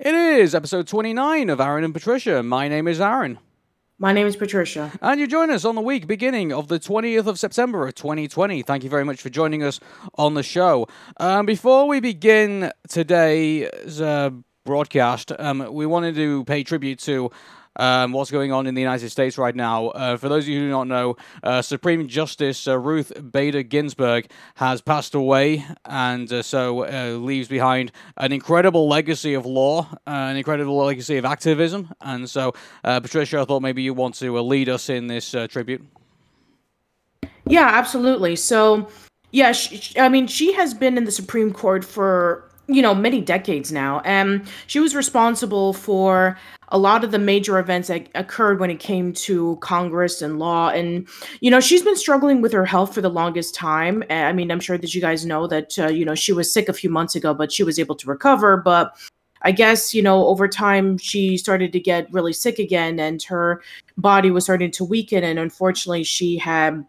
It is episode 29 of Aaron and Patricia. My name is Aaron. My name is Patricia. And you join us on the week beginning of the 20th of September of 2020. Thank you very much for joining us on the show. Um, before we begin today's uh, broadcast, um, we wanted to pay tribute to um, what's going on in the United States right now. Uh, for those of you who do not know, uh, Supreme Justice uh, Ruth Bader Ginsburg has passed away, and uh, so uh, leaves behind an incredible legacy of law, an incredible legacy of activism. And so, Patricia, I thought maybe you want to lead us in this tribute. Yeah, absolutely. So, yeah, she, I mean, she has been in the Supreme Court for you know many decades now and she was responsible for a lot of the major events that occurred when it came to Congress and law. And, you know, she's been struggling with her health for the longest time. I mean, I'm sure that you guys know that, uh, you know, she was sick a few months ago, but she was able to recover. But I guess, you know, over time, she started to get really sick again and her body was starting to weaken. And unfortunately, she had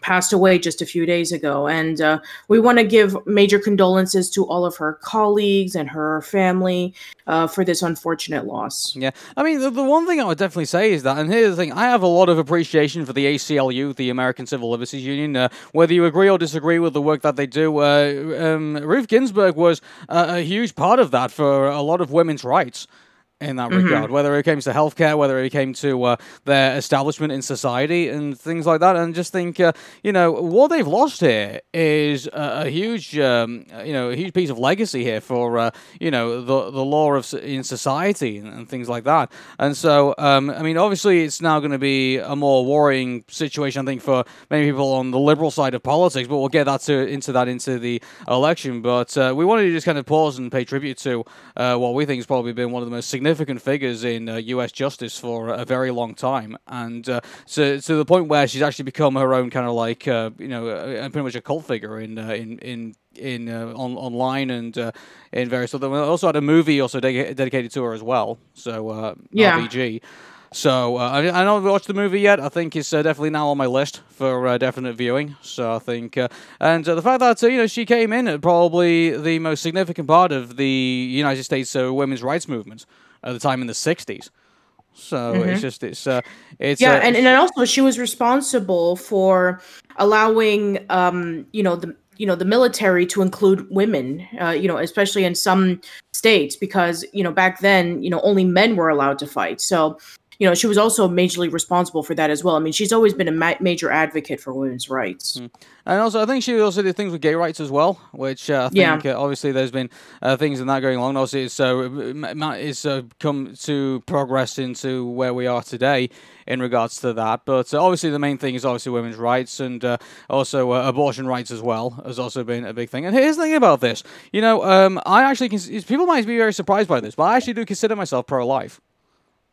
passed away just a few days ago. And uh, we want to give major condolences to all of her colleagues and her family uh, for this unfortunate loss. Yeah. I mean, the, the, one thing I would definitely say is that, and here's the thing I have a lot of appreciation for the ACLU, the American Civil Liberties Union. Uh, whether you agree or disagree with the work that they do, uh, um, Ruth Ginsburg was a huge part of that for a lot of women's rights in that mm-hmm. regard, whether it came to healthcare, whether it came to uh, their establishment in society and things like that. And just think, uh, you know, what they've lost here is a, a huge, um, you know, a huge piece of legacy here for, uh, you know, the the law of in society and, and things like that. And so, um, I mean, obviously, it's now going to be a more worrying situation, I think, for many people on the liberal side of politics. But we'll get that to into that into the election. But uh, we wanted to just kind of pause and pay tribute to uh, what we think has probably been one of the most significant significant figures in uh, U.S. justice for a very long time, and uh, to to the point where she's actually become her own kind of like uh, you know pretty much a cult figure in uh, in in in uh, on, online and uh, in various other. We also had a movie also de- dedicated to her as well. So uh, yeah. RBG. So uh, I, I haven't watched the movie yet. I think it's uh, definitely now on my list for uh, definite viewing. So I think, and the fact that you know she came in at probably the most significant part of the United States women's rights movement at the time in the 60s. So mm-hmm. it's just it's uh it's yeah, uh, and and also she was responsible for allowing um you know the you know the military to include women uh, you know especially in some states because you know back then you know only men were allowed to fight so you know, she was also majorly responsible for that as well. I mean, she's always been a ma- major advocate for women's rights. Mm. And also, I think she also did things with gay rights as well, which uh, I think yeah. uh, obviously there's been uh, things in that going along. Obviously, it's, uh, it's uh, come to progress into where we are today in regards to that. But uh, obviously, the main thing is obviously women's rights and uh, also uh, abortion rights as well has also been a big thing. And here's the thing about this: you know, um, I actually cons- people might be very surprised by this, but I actually do consider myself pro-life.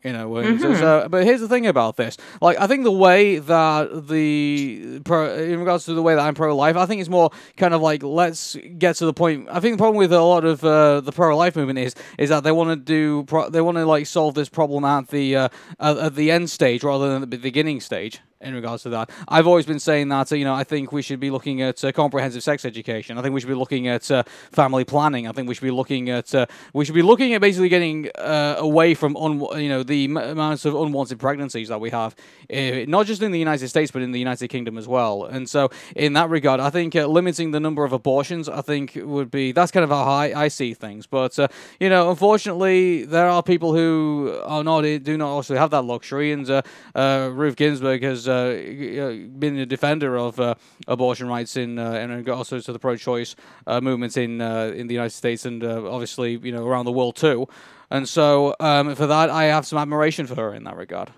You know, mm-hmm. so, so, but here's the thing about this. Like, I think the way that the pro, in regards to the way that I'm pro-life, I think it's more kind of like let's get to the point. I think the problem with a lot of uh, the pro-life movement is is that they want to do pro- they want to like solve this problem at the uh, at, at the end stage rather than the beginning stage in regards to that. I've always been saying that, uh, you know, I think we should be looking at uh, comprehensive sex education. I think we should be looking at uh, family planning. I think we should be looking at uh, we should be looking at basically getting uh, away from un- you know the m- amounts of unwanted pregnancies that we have, uh, not just in the United States but in the United Kingdom as well. And so, in that regard, I think limiting the number of abortions, I think would be that's kind of how I, I see things. But you know, unfortunately, there are people who are not do not also have that luxury, and Ruth Ginsburg has been a defender of uh, abortion rights in uh, and also to the pro-choice movements in in the United States and obviously you know around the world too. And so um, for that, I have some admiration for her in that regard.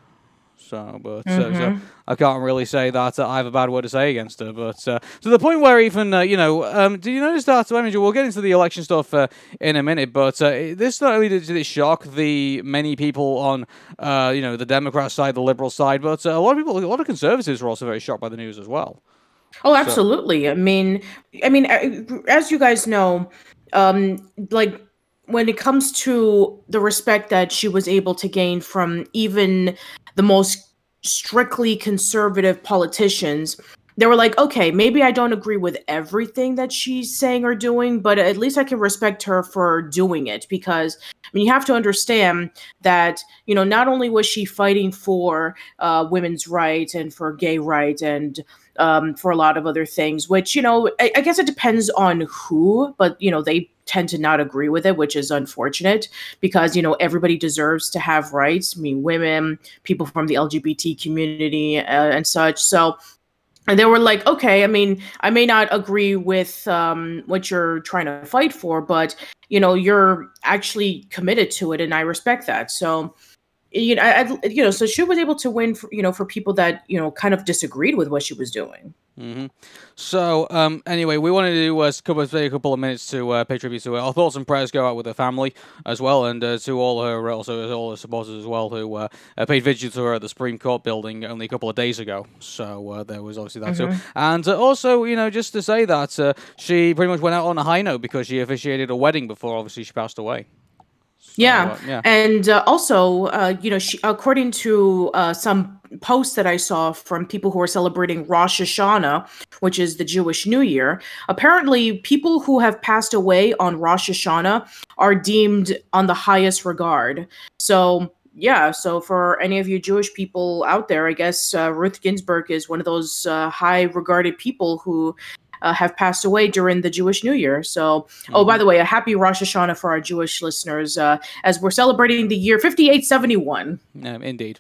So, but mm-hmm. so, I can't really say that uh, I have a bad word to say against her. But uh, to the point where even uh, you know, um, do you notice that? I mean, we'll get into the election stuff uh, in a minute, but uh, this not only did it shock the many people on uh, you know the Democrat side, the liberal side, but a lot of people, a lot of conservatives were also very shocked by the news as well. Oh, absolutely. So. I mean, I mean, as you guys know, um, like when it comes to the respect that she was able to gain from even the most strictly conservative politicians they were like, okay, maybe I don't agree with everything that she's saying or doing, but at least I can respect her for doing it. Because I mean, you have to understand that you know not only was she fighting for uh, women's rights and for gay rights and um, for a lot of other things, which you know I, I guess it depends on who, but you know they tend to not agree with it, which is unfortunate because you know everybody deserves to have rights. I mean, women, people from the LGBT community, uh, and such. So and they were like okay i mean i may not agree with um, what you're trying to fight for but you know you're actually committed to it and i respect that so you know I, you know so she was able to win for you know for people that you know kind of disagreed with what she was doing Mm-hmm. So, um, anyway, we wanted to do uh, a couple of, a couple of minutes to uh, pay tribute to her. Our thoughts and prayers go out with her family as well, and uh, to all her also all her supporters as well who uh, uh, paid vigil to her at the Supreme Court building only a couple of days ago. So uh, there was obviously that mm-hmm. too, and uh, also you know just to say that she pretty much went out on a high note because she officiated a wedding before obviously she passed away. Yeah. yeah. and also, uh, you know, she, according to some posts that I saw from people who are celebrating Rosh Hashanah, which is the Jewish New Year. Apparently, people who have passed away on Rosh Hashanah are deemed on the highest regard. So, yeah, so for any of you Jewish people out there, I guess uh, Ruth Ginsburg is one of those uh, high regarded people who uh, have passed away during the Jewish New Year. So, mm-hmm. oh, by mm-hmm. the way, a happy Rosh Hashanah for our Jewish listeners uh, as we're celebrating the year 5871. Um, indeed.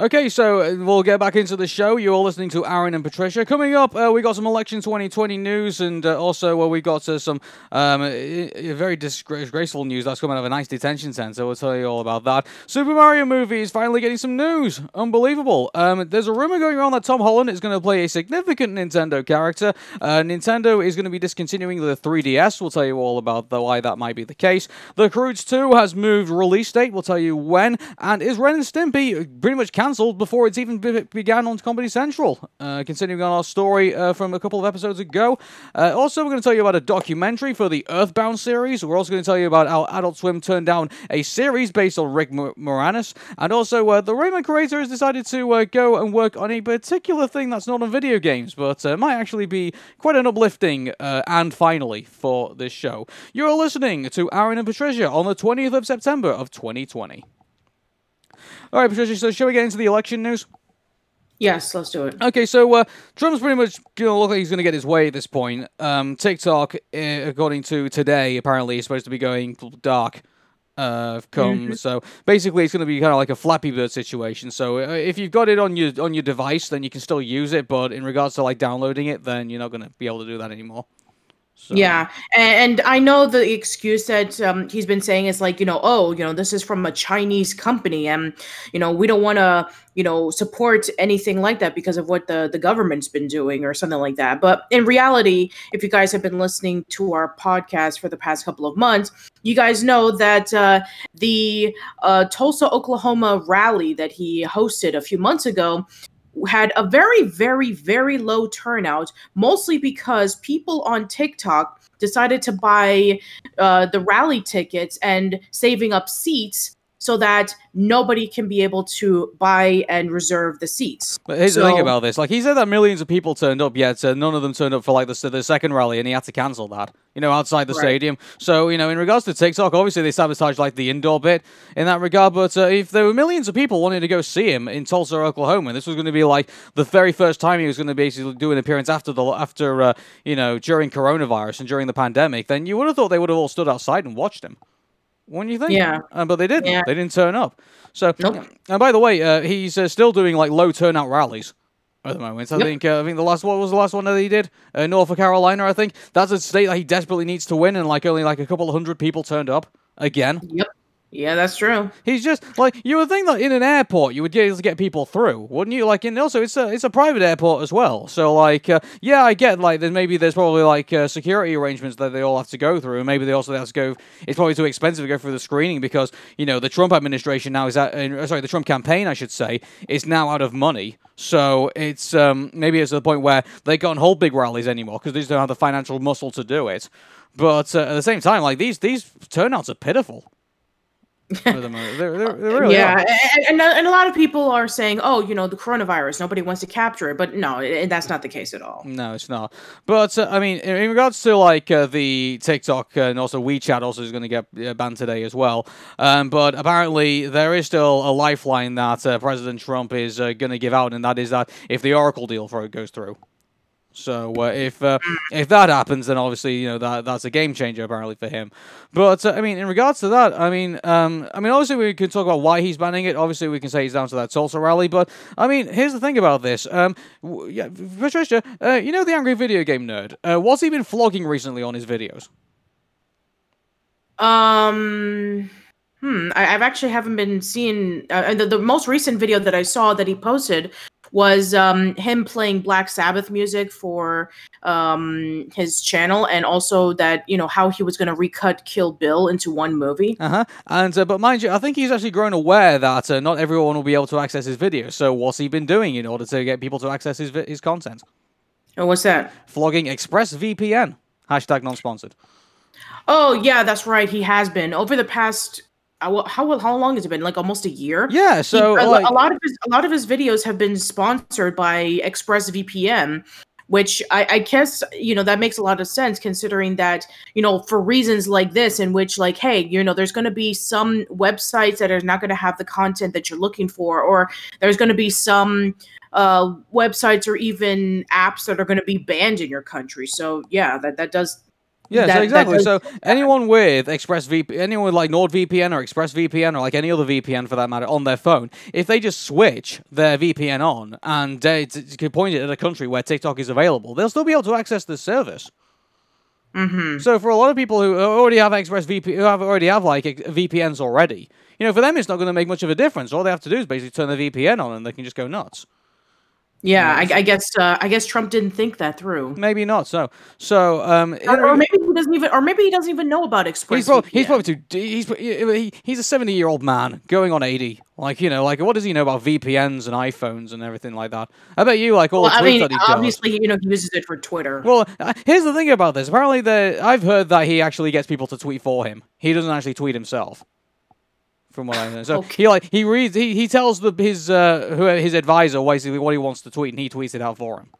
Okay, so uh, we'll get back into the show. You're all listening to Aaron and Patricia. Coming up, uh, we got some election 2020 news, and uh, also well, we got uh, some um, very disgraceful news that's coming out of an ICE detention center. We'll tell you all about that. Super Mario movie is finally getting some news. Unbelievable. Um, there's a rumor going around that Tom Holland is going to play a significant Nintendo character. Uh, Nintendo is going to be discontinuing the 3DS. We'll tell you all about the, why that might be the case. The Croods 2 has moved release date. We'll tell you when. And is Ren and Stimpy pretty much cancelled before it's even be- began on Comedy Central. Uh, continuing on our story uh, from a couple of episodes ago. Uh, also, we're going to tell you about a documentary for the Earthbound series. We're also going to tell you about how Adult Swim turned down a series based on Rick Moranis. And also, uh, the Rayman creator has decided to uh, go and work on a particular thing that's not on video games, but uh, might actually be quite an uplifting and finally for this show. You're listening to Aaron and Patricia on the 20th of September of 2020. All right, Patricia. So, shall we get into the election news? Yes, let's do it. Okay, so uh, Trump's pretty much going to look like he's going to get his way at this point. Um, TikTok, uh, according to today, apparently is supposed to be going dark. Uh, come mm-hmm. so basically it's going to be kind of like a Flappy Bird situation. So uh, if you've got it on your on your device, then you can still use it. But in regards to like downloading it, then you're not going to be able to do that anymore. So. Yeah, and, I know the excuse that um, he's been saying is like, you know, oh, you know, this is from a Chinese company, and you know, we don't want to, you know, support anything like that because of what the the government's been doing or something like that. But in reality, if you guys have been listening to our podcast for the past couple of months, you guys know that uh, the uh, Tulsa, Oklahoma rally that he hosted a few months ago had a very, very, very low turnout, mostly because people on TikTok decided to buy uh, the rally tickets and saving up seats so that nobody can be able to buy and reserve the seats. But here's so, the thing about this: like he said that millions of people turned up, yet uh, none of them turned up for like the, the second rally, and he had to cancel that. You know, outside the right. stadium. So you know, in regards to TikTok, obviously they sabotaged like the indoor bit in that regard. But uh, if there were millions of people wanting to go see him in Tulsa, Oklahoma, this was going to be like the very first time he was going to basically do an appearance after the after uh, you know during coronavirus and during the pandemic. Then you would have thought they would have all stood outside and watched him. When you think? Yeah. Uh, but they didn't. Yeah. They didn't turn up. So, nope. and by the way, uh, he's uh, still doing like low turnout rallies at the moment. I yep. think uh, I think the last what was the last one that he did? Uh, North Carolina, I think. That's a state that he desperately needs to win, and like only like a couple of hundred people turned up again. Yep. Yeah, that's true. He's just like you would think that in an airport you would able to get people through, wouldn't you? Like, and also it's a it's a private airport as well. So like, uh, yeah, I get like then maybe there's probably like uh, security arrangements that they all have to go through, and maybe they also have to go. It's probably too expensive to go through the screening because you know the Trump administration now is at uh, sorry the Trump campaign I should say is now out of money. So it's um, maybe it's to the point where they can't hold big rallies anymore because they just don't have the financial muscle to do it. But uh, at the same time, like these these turnouts are pitiful. For the moment. They're, they're, they're really yeah, and, and, and a lot of people are saying, "Oh, you know, the coronavirus, nobody wants to capture it," but no, it, that's not the case at all. No, it's not. But uh, I mean, in, in, regards to like uh, the TikTok and also WeChat, also is going to get uh, banned today as well. Um, but apparently, there is still a lifeline that uh, President Trump is uh, going to give out, and that is that if the Oracle deal for it goes through. So uh, if uh, if that happens, then obviously you know that that's a game changer apparently for him. But uh, I mean, in regards to that, I mean, um, I mean, obviously we can talk about why he's banning it. Obviously, we can say he's down to that Tulsa rally. But I mean, here's the thing about this. Um, w- yeah, Patricia, uh, you know the angry video game nerd. Uh, what's he been flogging recently on his videos? Um. Hmm. I, have actually haven't been seeing uh, the, the most recent video that I saw that he posted was um, him playing Black Sabbath music for um, his channel, and also that you know how he was going to recut Kill Bill into one movie. Uh huh. And uh, but mind you, I think he's actually grown aware that uh, not everyone will be able to access his videos. So what's he been doing in order to get people to access his his content? And what's that? Flogging ExpressVPN. Hashtag non-sponsored. Oh yeah, that's right. He has been over the past how how long has it been? Like almost a year. Yeah. So he, like, a, lot of his a lot of his videos have been sponsored by ExpressVPN, which I, I guess you know that makes a lot of sense considering that you know for reasons like this, in which like hey you know there's going to be some websites that are not going to have the content that you're looking for, or there's going to be some uh, websites or even apps that are going to be banned in your country. So yeah, that that does yeah, that, so exactly. So anyone with ExpressVPN, anyone with like NordVPN or ExpressVPN or like any other VPN for that matter on their phone, if they just switch their VPN on and they can point it at a country where TikTok is available, they'll still be able to access the service. Mm-hmm. So for a lot of people who already have ExpressVPN, who have already have like VPNs already, you know, for them it's not going to make much of a difference. All they have to do is basically turn the VPN on and they can just go nuts. Yeah, I, I, guess uh, I guess Trump didn't think that through. Maybe not. So so um, or, or, maybe he doesn't even, or maybe he doesn't even know about Express. He's probably, he's probably too. He's he's a seventy year old man going on eighty. Like you know, like what does he know about VPNs and iPhones and everything like that? I bet you like all well, the tweets I mean, that he obviously does. you know he uses it for Twitter. Well, uh, here's the thing about this. Apparently, the I've heard that he actually gets people to tweet for him. He doesn't actually tweet himself from what I know. So okay. he like he reads he, he tells the his uh who his advisor basically what he wants to tweet and he tweets it out for him.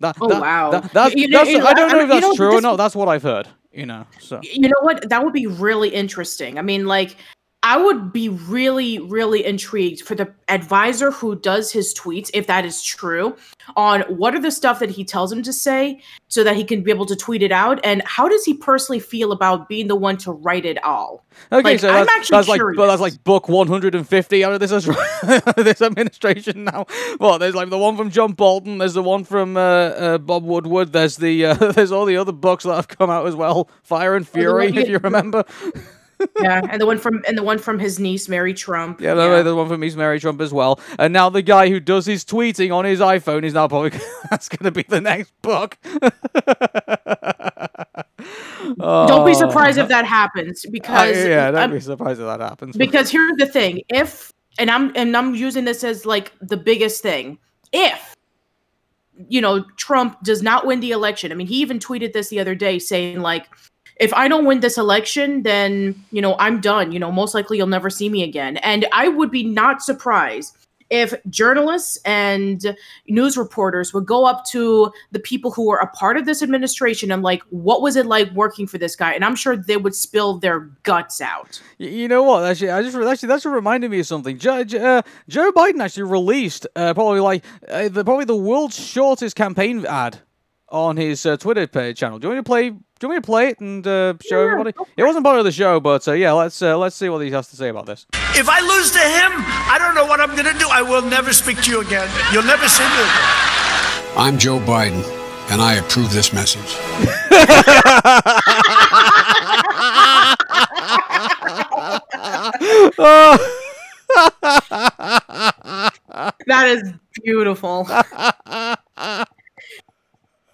That, oh that, wow! That, that's, you know, that's, you know, I don't know if that's you know, true or not. That's what I've heard. You know, so you know what? That would be really interesting. I mean, like I would be really, really intrigued for the advisor who does his tweets, if that is true, on what are the stuff that he tells him to say so that he can be able to tweet it out, and how does he personally feel about being the one to write it all? Okay, like, so that's, I'm actually that's like that's like book 150 out of this this administration now. Well, there's like the one from John Bolton, there's the one from uh, uh, Bob Woodward, there's the uh, there's all the other books that have come out as well, Fire and Fury, if you remember yeah, and the one from and the one from his niece Mary Trump. Yeah, yeah. the one from his Mary Trump as well. And now the guy who does his tweeting on his iPhone is now probably that's going to be the next book. oh. Don't be oh. surprised if that happens because yeah, don't I'm, be surprised if that happens. Because here's the thing: if and I'm and I'm using this as like the biggest thing, if you know Trump does not win the election. I mean, he even tweeted this the other day saying like if I don't win this election, then, you know, I'm done. You know, most likely you'll never see me again. And I would be not surprised if journalists and news reporters would go up to the people who were a part of this administration and like what was it like working for this guy and i'm sure they would spill their guts out you know what actually i just actually that's reminded me of something joe, uh, joe biden actually released uh, probably like uh, the, probably the world's shortest campaign ad on his uh, Twitter page channel. Do you want to play? Do you want me to play it and uh, show yeah, everybody? It wasn't part of the show, but uh, yeah, let's uh, let's see what he has to say about this. If I lose to him, I don't know what I'm gonna do. I will never speak to you again. You'll never see me again. I'm Joe Biden, and I approve this message. that is beautiful.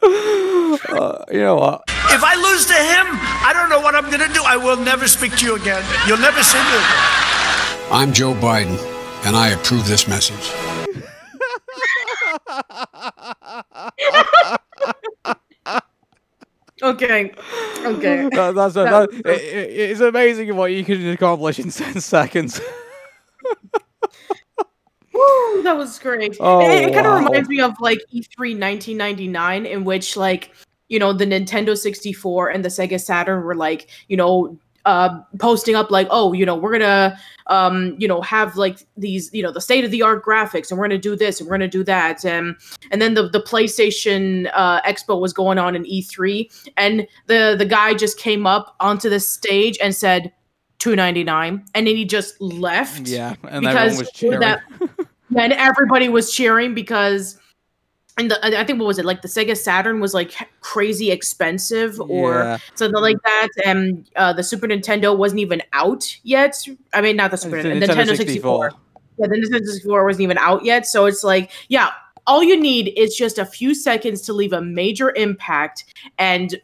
Uh, you know what? If I lose to him, I don't know what I'm going to do. I will never speak to you again. You'll never see me again. I'm Joe Biden, and I approve this message. okay, Okay. Okay. That, that's a, that, it, it's amazing what you can accomplish in ten seconds. Woo, that was great. Oh, it, it kind of reminds me of like E E3 1999, in which like you know the Nintendo 64 and the Sega Saturn were like you know uh, posting up like oh you know we're gonna um, you know have like these you know the state of the art graphics and we're gonna do this and we're gonna do that and and then the the PlayStation uh, Expo was going on in E3 and the the guy just came up onto the stage and said 299 and then he just left yeah, and because everyone was cheering. that and everybody was cheering because and the, I think what was it like the Sega Saturn was like crazy expensive or Yeah. something like that, and uh, the Super Nintendo wasn't even out yet. I mean, not the Super the Nintendo, Nintendo 64. Yeah, the Nintendo 64 wasn't even out yet, so it's like, yeah, all you need is just a few seconds to leave a major impact, and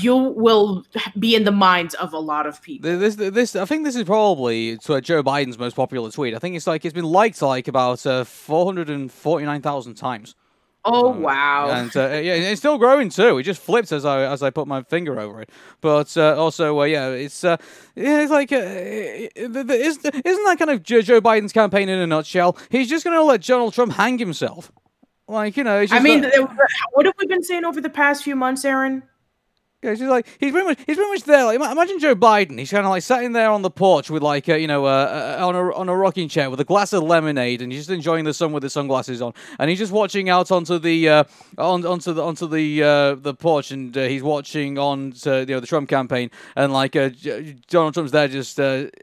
you will be in the minds of a lot of people. Th- This, this, I think this is probably Joe Biden's most popular tweet. I think it's like it's been liked like about uh, four hundred and forty nine thousand times. Oh Um, wow! And uh, yeah, it's still growing too. It just flipped as I as I put my finger over it. But uh, also, uh, yeah, it's uh, yeah, it's like uh, uh, uh, is, isn't that kind of Joe Biden's campaign in a nutshell? He's just going to let Donald Trump hang himself. Like you know, it's I mean, like- what have we been saying over the past few months, Aaron? Yeah, just like he's pretty much he's pretty much there. Like imagine Joe Biden. He's kind of like sitting there on the porch with like uh, you know uh, uh, on a on a rocking chair with a glass of lemonade, and he's just enjoying the sun with his sunglasses on, and he's just watching out onto the uh, on onto the onto the uh, the porch, and he's watching on to, you know the Trump campaign, and like Donald Trump's there, just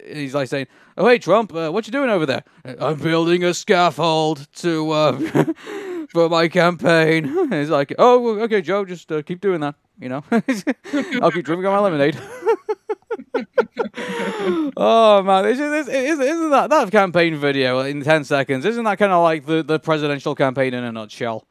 he's like saying, "Oh hey Trump, what you doing over there? I'm building a scaffold to." Uh, For my campaign, he's like, "Oh, okay, Joe, just uh, keep doing that." You know, I'll keep drinking my lemonade. oh man, isn't, isn't, isn't that that campaign video in ten seconds? Isn't that kind of like the, the presidential campaign in a nutshell?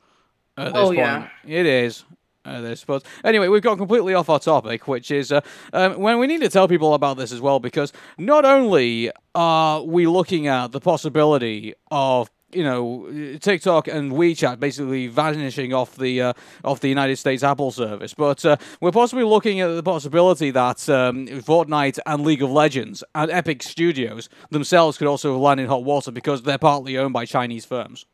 At this Oh, point? yeah. it is. At this. Anyway, we've gone completely off our topic, which is uh, um, when we need to tell people about this as well, because not only are we looking at the possibility of you know TikTok and WeChat basically vanishing off the uh, off the United States Apple service, but uh, we're possibly looking at the possibility that um, Fortnite and League of Legends and Epic Studios themselves could also land in hot water because they're partly owned by Chinese firms.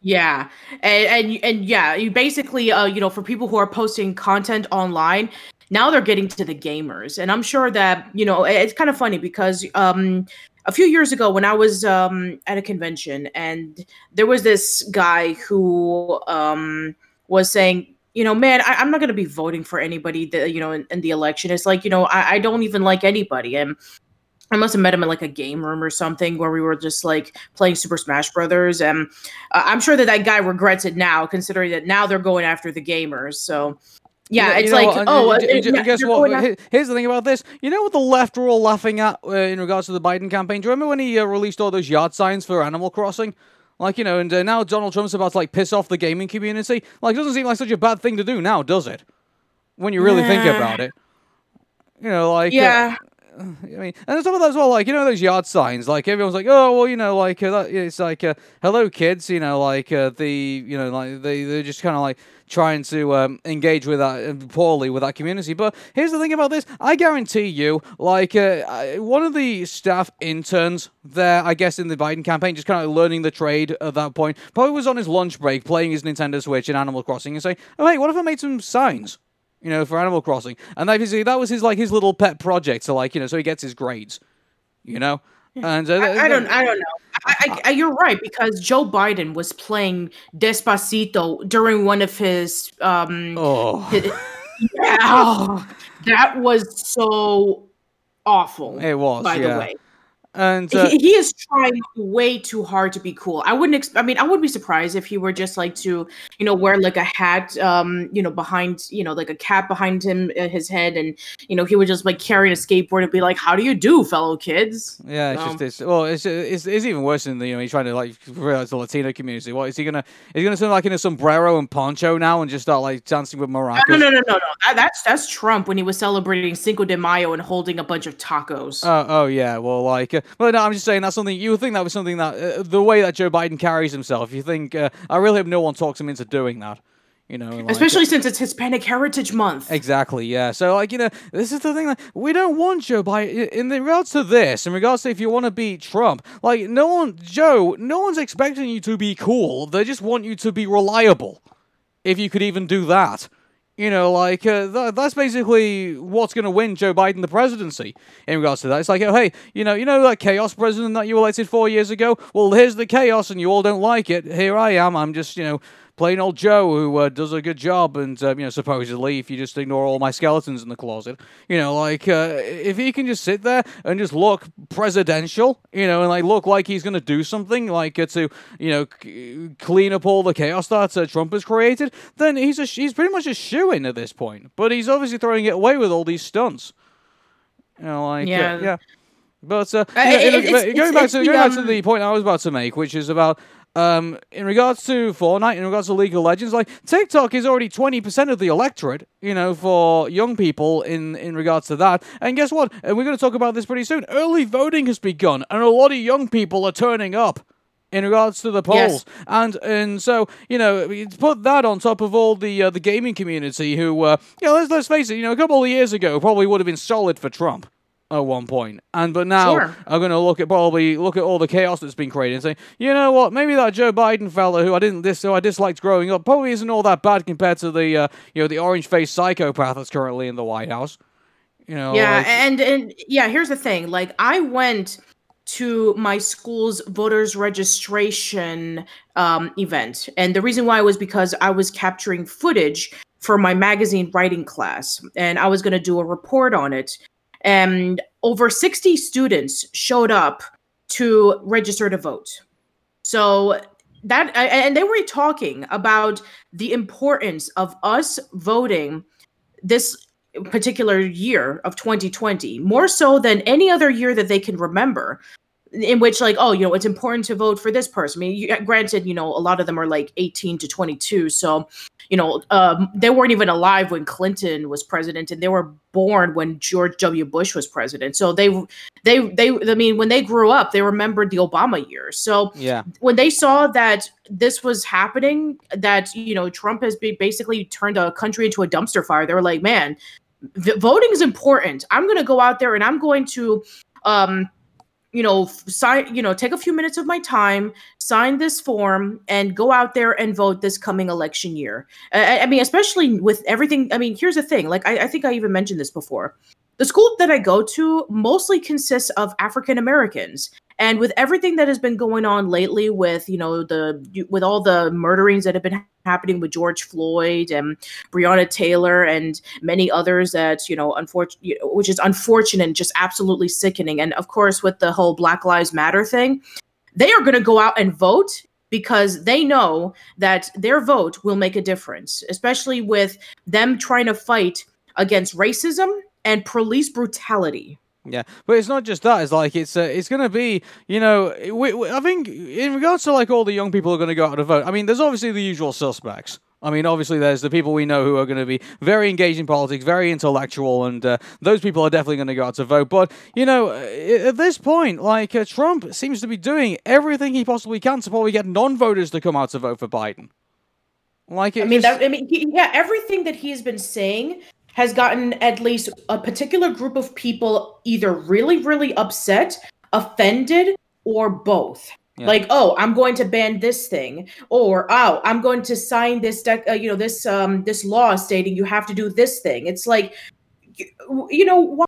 Yeah, and and, and yeah, you basically, uh, you know, for people who are posting content online, now they're getting to the gamers, and I'm sure that you know it's kind of funny because um, a few years ago when I was um at a convention and there was this guy who um was saying. You know, man, I, I'm not gonna be voting for anybody that you know in, in the election. It's like, you know, I, I don't even like anybody, and I must have met him in like a game room or something where we were just like playing Super Smash Brothers, and uh, I'm sure that that guy regrets it now, considering that now they're going after the gamers. So, yeah, You know- it's you know like, and- oh, and- uh, and- and guess what? after- Here's the thing about this. You know what the left were all laughing at uh, in regards to the Biden campaign? Do you remember when he uh, released all those yard signs for Animal Crossing? Like you know, and uh, now Donald Trump's about to like piss off the gaming community. Like, it doesn't seem like such a bad thing to do now, does it? When you really think about it, you know, like uh, yeah, I mean, and some of that as well, like you know those yard signs, like everyone's like, oh well, you know, like uh, that, it's like, uh, hello kids, you know, like uh, the, you know, like they they're just kind of like trying to um, engage with that uh, poorly with that community. But here's the thing about this: I guarantee you, like uh, one of the staff interns there, I guess in the Biden campaign, just kind of learning the trade at that point, probably was on his lunch break playing his Nintendo Switch in Animal Crossing and saying, oh hey, what if I made some signs? you know, for Animal Crossing. And obviously that was his like his little pet project, so like you know, so he gets his grades, you know. And uh, I, I don't, I don't know. I, I, I, you're right because Joe Biden was playing Despacito during one of his um. Oh, hi- yeah, that was so awful. it was. by yeah. the way. And uh, he, he is trying way too hard to be cool. I wouldn't. Ex- I mean, I would be surprised if he were just like to, you know, wear like a hat, um, you know, behind, you know, like a cap behind him, uh, his head, and you know, he would just like carry a skateboard and be like, "How do you do, fellow kids?" yeah, it's Um, just it's well, it's, it's it's even worse than the, you know he's trying to like realize the Latino community. What is he gonna? Is he gonna sound like in a sombrero and poncho now and just start like dancing with maracas? No, no, no, no, no. That, that's that's Trump when he was celebrating Cinco de Mayo and holding a bunch of tacos. Oh, oh yeah. Well, like, uh, well, no, I'm just saying that's something you would think that was something that uh, the way that Joe Biden carries himself. You think uh, I really hope no one talks him into doing that. You know, like, especially since it's Hispanic Heritage Month. Exactly. Yeah. So, like, you know, this is the thing. Like, we don't want Joe Biden in regards to this. In regards to if you want to beat Trump, like, no one, Joe, no one's expecting you to be cool. They just want you to be reliable. If you could even do that. You know, like uh, th- that's basically what's going to win Joe Biden the presidency. In regards to that, it's like, oh, hey, you know, you know that chaos president that you elected four years ago. Well, here's the chaos, and you all don't like it. Here I am. I'm just, you know, plain old Joe who uh, does a good job, and uh, you know, supposedly, if you just ignore all my skeletons in the closet, you know, like uh, if he can just sit there and just look presidential, you know, and like look like he's gonna do something, like uh, to you know c- clean up all the chaos that uh, Trump has created, then he's a he's pretty much a shoo in at this point. But he's obviously throwing it away with all these stunts. You know, like uh, yeah, yeah. But uh, going back to going back to the point I was about to make, which is about um, in regards to Fortnite, in regards to League of Legends, like TikTok is already 20% of the electorate, you know, for young people in, in regards to that. And guess what? And we're going to talk about this pretty soon. Early voting has begun, and a lot of young people are turning up in regards to the polls. Yes. And and so you know, put that on top of all the uh, the gaming community who, uh, you know, let's let's face it, you know, a couple of years ago probably would have been solid for Trump at one point. And but now sure. I'm going to look at probably look at all the chaos that's been created and say, you know what, maybe that Joe Biden fella who I didn't this who I disliked growing up probably isn't all that bad compared to the uh, you know the orange faced psychopath that's currently in the White House. You know, yeah, like, and and yeah, here's the thing. Like I went to my school's voters registration um, event, and the reason why was because I was capturing footage for my magazine writing class, and I was going to do a report on it and over 60 students showed up to register to vote. So that and they were talking about the importance of us voting this particular year of 2020 more so than any other year that they can remember in which like oh you know it's important to vote for this person. I mean you, granted you know a lot of them are like 18 to 22 so you know um, they weren't even alive when clinton was president and they were born when george w. Bush was president. So they they they i mean when they grew up they remembered the obama years. So yeah. when they saw that this was happening that you know trump has basically turned a country into a dumpster fire they were like man v- voting is important. I'm going to go out there and i'm going to um you know, sign, you know, take a few minutes of my time, sign this form, and go out there and vote this coming election year. I, I mean, especially with everything. I mean, here's the thing. Like, I, I think I even mentioned this before. The school that I go to mostly consists of African Americans, and with everything that has been going on lately, with you know the with all the murderings that have been happening with George Floyd and Breonna Taylor and many others that you know, unfortunately, which is unfortunate and just absolutely sickening. And of course, with the whole Black Lives Matter thing, they are going to go out and vote because they know that their vote will make a difference, especially with them trying to fight against racism and police brutality. Yeah, but it's not just that. It's like it's uh, it's going to be you know we, we, I think in regards to like all the young people who are going to go out to vote. I mean, there's obviously the usual suspects. I mean, obviously, there's the people we know who are going to be very engaged in politics, very intellectual, and uh, those people are definitely going to go out to vote. But, you know, at this point, like, uh, Trump seems to be doing everything he possibly can to probably get non voters to come out to vote for Biden. Like, I mean, just... that, I mean, he, yeah, everything that he's been saying has gotten at least a particular group of people either really, really upset, offended, or both. Yeah. Like, oh, I'm going to ban this thing, or oh, I'm going to sign this, dec- uh, you know, this um this law stating you have to do this thing. It's like, you know, why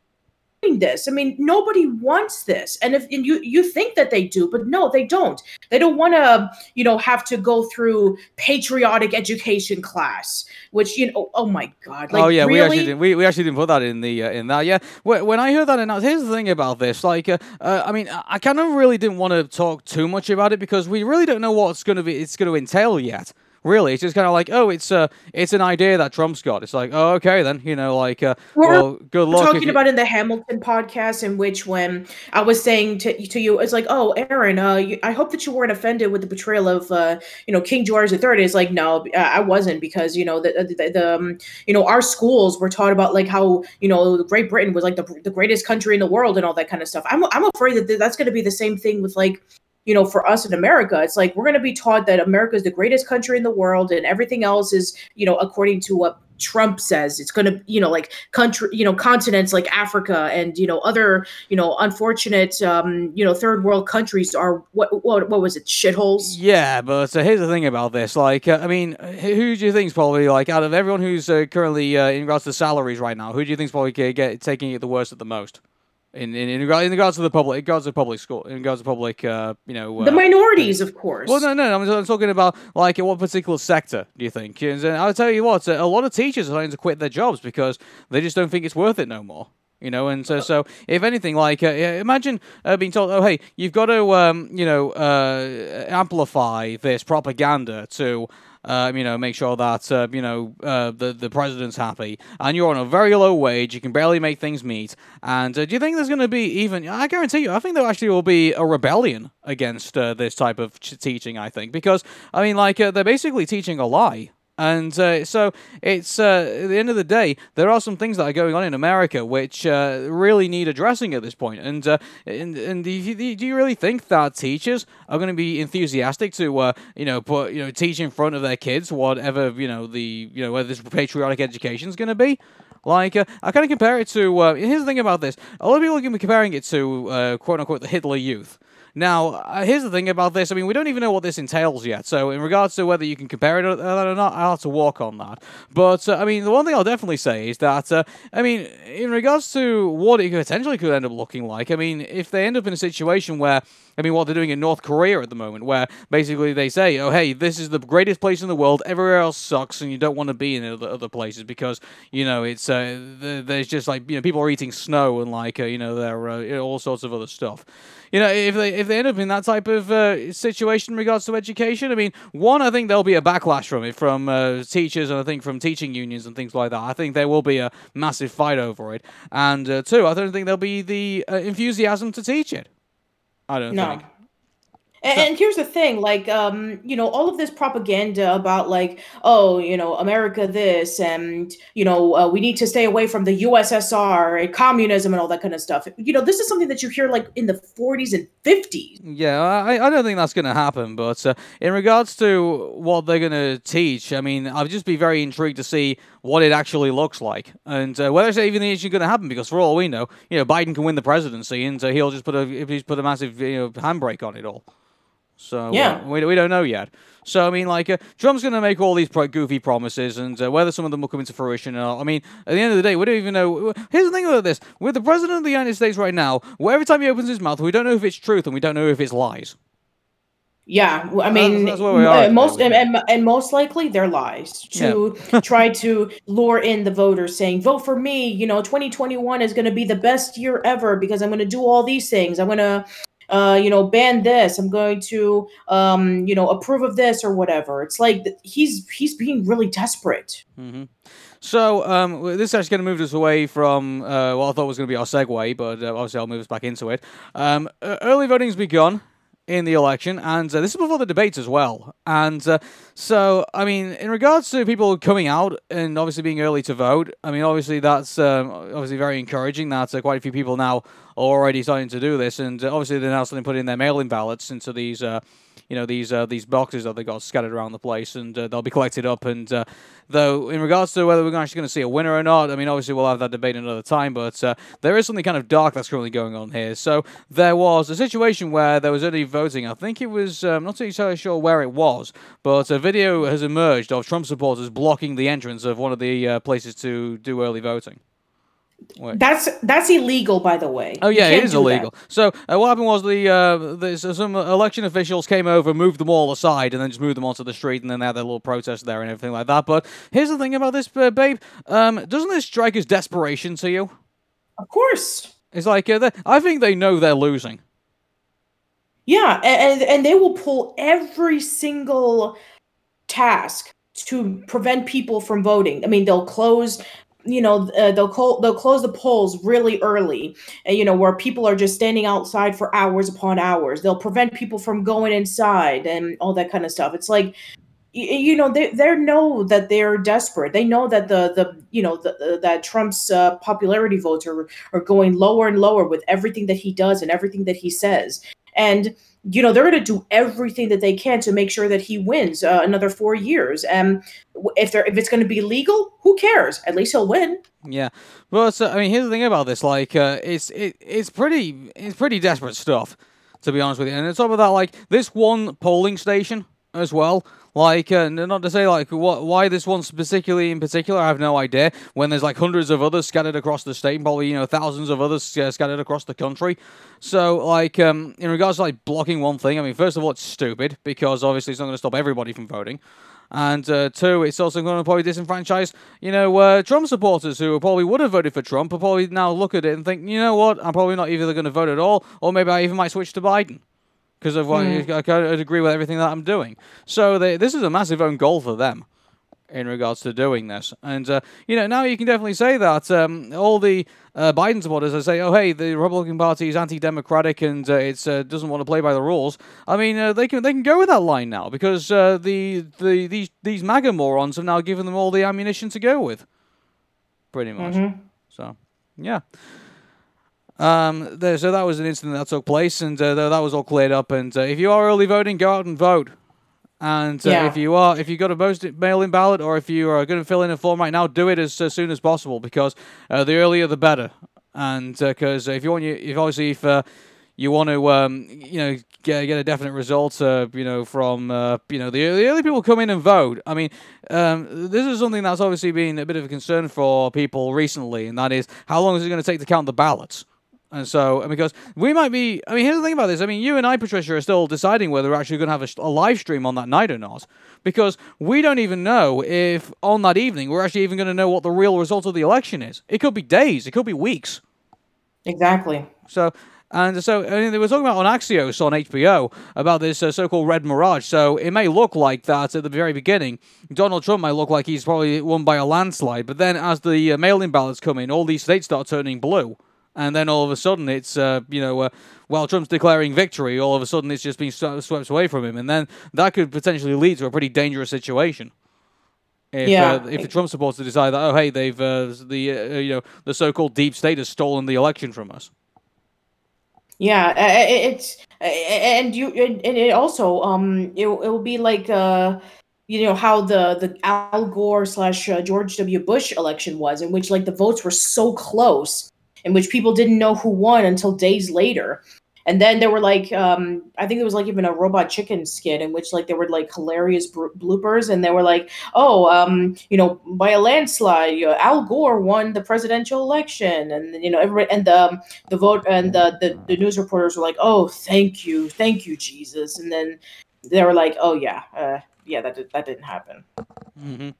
this. I mean, nobody wants this. And if and you you think that they do, but no, they don't. They don't want to, you know, have to go through patriotic education class, which you know, oh my god. Like, oh yeah, really? we actually didn't. We, we actually didn't put that in the uh, in that. Yeah, when I heard that announced, here's the thing about this. Like, uh, uh, I mean, I kind of really didn't want to talk too much about it because we really don't know what's going to be. It's going to entail yet really. It's just kind of like, oh, it's uh, it's an idea that Trump's got. It's like, oh, okay, then you know, like, uh, we're well, good luck. Talking about in the Hamilton podcast, in which when I was saying to to you, it's like, oh, Aaron, uh, you, I hope that you weren't offended with the portrayal of, uh, you know, King George III. It's like, no, I wasn't because you know the the, the um, you know our schools were taught about like how you know Great Britain was like the the greatest country in the world and all that kind of stuff. I'm I'm afraid that that's going to be the same thing with like you know, for us in America, it's like we're going to be taught that America is the greatest country in the world and everything else is, you know, according to what Trump says it's going to, you know, like country, you know, continents like Africa and you know other, you know, unfortunate, um, you know, third world countries are what what what was it, shitholes? Yeah, but uh, here's the thing about this. Like, uh, I mean, who do you think's probably like out of everyone who's uh, currently uh, in regards to salaries right now? Who do you think's probably get, taking it the worst at the most? In in, in, in regards to the public, in regards to public school, in regards to public, uh, you know, uh, the minorities, of course. Well, no, no, I'm, I'm, talking about like in what particular sector do you think? And I'll tell you what, a lot of teachers are starting to quit their jobs because they just don't think it's worth it no more. You know, and so, so if anything, like uh, imagine uh, being told, "Oh, hey, you've got to, um, you know, uh, amplify this propaganda to um, you know, make sure that uh, you know uh, the the president's happy, and you're on a very low wage, you can barely make things meet. And uh, do you think there's going to be even? I guarantee you, I think there actually will be a rebellion against uh, this type of teaching. I think because I mean, like uh, they're basically teaching a lie. And uh, so it's uh, at the end of the day, there are some things that are going on in America which uh, really need addressing at this point. And uh, and, and do, you, do you really think that teachers are going to be enthusiastic to uh, you know put you know teach in front of their kids whatever you know the you know whether this patriotic education is going to be? Like, uh, I kind of compare it to. Uh, here's the thing about this: a lot of people are going to be comparing it to uh, "quote unquote" the Hitler Youth. Now, uh, here's the thing about this. I mean, we don't even know what this entails yet. So, in regards to whether you can compare it or not, I'll have to walk on that. But, uh, I mean, the one thing I'll definitely say is that, uh, I mean, in regards to what it potentially could end up looking like, I mean, if they end up in a situation where, I mean, what they're doing in North Korea at the moment, where basically they say, oh, hey, this is the greatest place in the world, everywhere else sucks, and you don't want to be in other, other places because, you know, it's, uh, there's just like, you know, people are eating snow and like, uh, you know, there are all sorts of other stuff you know, if they if they end up in that type of uh, situation in regards to education, I mean, one, I think there'll be a backlash from it from uh, teachers and I think from teaching unions and things like that. I think there will be a massive fight over it, and uh, two, I don't think there'll be the uh, enthusiasm to teach it. I don't no. think. And, and, here's the thing, like, um, you know, all of this propaganda about like, oh, you know, America this, and you know, uh, we need to stay away from the USSR and communism and all that kind of stuff. You know, this is something that you hear like in the 40s and 50s. Yeah, I, I don't think that's going to happen. But uh, in regards to what they're going to teach, I mean, I'd just be very intrigued to see what it actually looks like and uh, whether it's even actually going to happen. Because for all we know, you know, Biden can win the presidency, and uh, he'll just put a if he's put a massive you know handbrake on it all. So uh, yeah, uh, we, we don't know yet. So I mean, like uh, Trump's going to make all these pro- goofy promises, and uh, whether some of them will come into fruition or not. I mean, at the end of the day, we don't even know. Here's the thing about this: with the president of the United States right now, every time he opens his mouth, we don't know if it's truth and we don't know if it's lies. Yeah, I mean, that's, that's uh, most and, and, and, most likely they're lies to yeah. try to lure in the voters, saying, "Vote for me." You know, 2021 is going to be the best year ever because I'm going to do all these things. I'm going to uh, you know, ban this. I'm going to, um, you know, approve of this or whatever. It's like he's he's being really desperate. Mm-hmm. So um, this is actually going to move us away from uh, what I thought was going to be our segue, but uh, obviously I'll move us back into it. Um, early voting's begun in the election, and uh, this is before the debates as well. And uh, so, I mean, in regards to people coming out and obviously being early to vote, I mean, obviously that's um, obviously very encouraging. That uh, quite a few people now are already starting to do this, and uh, obviously they're now starting to put in their mail-in ballots into these uh, you know these uh, these boxes that they got scattered around the place, and uh, they'll be collected up. And uh, though, in regards to whether we're actually going to see a winner or not, I mean, obviously we'll have that debate another time. But uh, there is something kind of dark that's currently going on here. So there was a situation where there was early voting. I think it was I'm not entirely sure where it was, but a video has emerged of Trump supporters blocking the entrance of one of the uh, places to do early voting. Wait. That's that's illegal, by the way. Oh yeah, it is illegal. That. So uh, what happened was the, uh, the some election officials came over, moved them all aside, and then just moved them onto the street, and then they had their little protest there and everything like that. But here's the thing about this, uh, babe. Um, doesn't this strike as desperation to you? Of course. It's like uh, I think they know they're losing. Yeah, and and they will pull every single task to prevent people from voting. I mean, they'll close you know uh, they'll call they'll close the polls really early uh, you know where people are just standing outside for hours upon hours. They'll prevent people from going inside and all that kind of stuff. It's like you, you know they they know that they're desperate. They know that the the you know the, the that trump's uh, popularity votes are are going lower and lower with everything that he does and everything that he says and you know they're going to do everything that they can to make sure that he wins uh, another four years. And if they're if it's going to be legal, who cares? At least he'll win. Yeah, well, so, I mean, here's the thing about this: like, uh, it's it, it's pretty it's pretty desperate stuff, to be honest with you. And it's over that like this one polling station as well. Like, uh, not to say like what why this one particularly in particular, I have no idea. When there's like hundreds of others scattered across the state, and probably you know thousands of others uh, scattered across the country. So, like, um, in regards to like blocking one thing, I mean, first of all, it's stupid because obviously it's not going to stop everybody from voting. And uh, two, it's also going to probably disenfranchise, you know, uh, Trump supporters who probably would have voted for Trump, will probably now look at it and think, you know what, I'm probably not either going to vote at all, or maybe I even might switch to Biden because of what mm. I, I agree with everything that I'm doing. So they, this is a massive own goal for them in regards to doing this. And uh, you know now you can definitely say that um, all the uh, Biden supporters that say, "Oh, hey, the Republican Party is anti-democratic and uh, it uh, doesn't want to play by the rules." I mean, uh, they can they can go with that line now because uh, the the these these MAGA morons have now given them all the ammunition to go with, pretty much. Mm-hmm. So yeah. Um, there, so that was an incident that took place, and uh, that was all cleared up. And uh, if you are early voting, go out and vote. And uh, yeah. if you are, if you got a mail-in ballot, or if you are going to fill in a form right now, do it as, as soon as possible because uh, the earlier the better. And because uh, if you want, you if obviously if uh, you want to, um, you know, get, get a definite result, you know, from you know the, the early people come in and vote. I mean, um, this is something that's obviously been a bit of a concern for people recently, and that is how long is it going to take to count the ballots? And so, because we might be, I mean, here's the thing about this. I mean, you and I, Patricia, are still deciding whether we're actually going to have a, a, live stream on that night or not. Because we don't even know if on that evening we're actually even going to know what the real result of the election is. It could be days, it could be weeks. Exactly. So, and so I mean, they were talking about on Axios on HBO about this uh, so-called red mirage. So it may look like that at the very beginning. Donald Trump might look like he's probably won by a landslide, but then as the uh, mail-in ballots come in, all these states start turning blue and then all of a sudden it's uh, you know uh, while Trump's declaring victory, all of a sudden it's just being swept away from him, and then that could potentially lead to a pretty dangerous situation. If, yeah. Uh, if the Trump supporters decide that oh hey they've uh, the uh, you know the so-called deep state has stolen the election from us. Yeah, it's and you and it also um it it will be like uh you know how the the Al Gore slash uh, George W. Bush election was, in which like the votes were so close in which people didn't know who won until days later. And then there were like, um, I think there was like even a robot chicken skit in which like there were like hilarious bloopers, and they were like, "Oh, um, you know, by a landslide, you know, Al Gore won the presidential election," and you know, everybody and the um, the vote and the, the the news reporters were like, "Oh, thank you, thank you, Jesus," and then they were like, "Oh yeah, uh, yeah, that did, that didn't happen." Mm-hmm.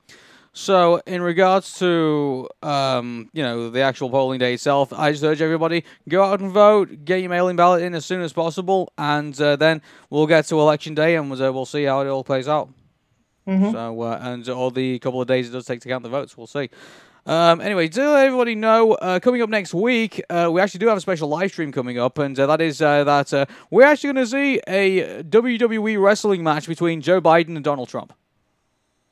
So, in regards to um, you know the actual polling day itself, I just urge everybody go out and vote, get your mail-in ballot in as soon as possible, and uh, then we'll get to election day and we'll, uh, we'll see how it all plays out. Mm-hmm. So, uh, and all the couple of days it does take to count the votes, we'll see. Um, anyway, to let everybody know, uh, coming up next week, uh, we actually do have a special live stream coming up, and uh, that is uh, that uh, we're actually going to see a WWE wrestling match between Joe Biden and Donald Trump.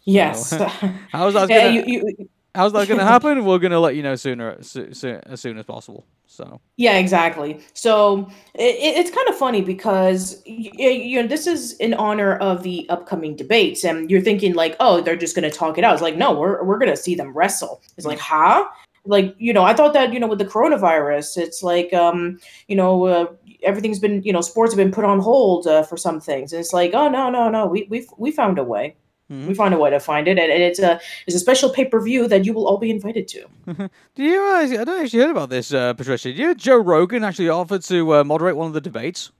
Yes. how's that gonna, you, you, how's that going to happen? We're going to let you know sooner, so, so, as soon as possible. So. Yeah, exactly. So it, it's kind of funny because you, you know this is in honor of the upcoming debates, and you're thinking like, oh, they're just going to talk it out. It's like, no, we're we're going to see them wrestle. It's like, huh? Like you know, I thought that you know with the coronavirus, it's like um, you know. Uh, everything's been you know sports have been put on hold uh, for some things and it's like oh no no no we we we found a way Mm-hmm. We find a way to find it, and, and it's a it's a special pay per view that you will all be invited to. Do you realize? I don't actually heard about this, uh, Patricia. Did you Joe Rogan actually offered to uh, moderate one of the debates,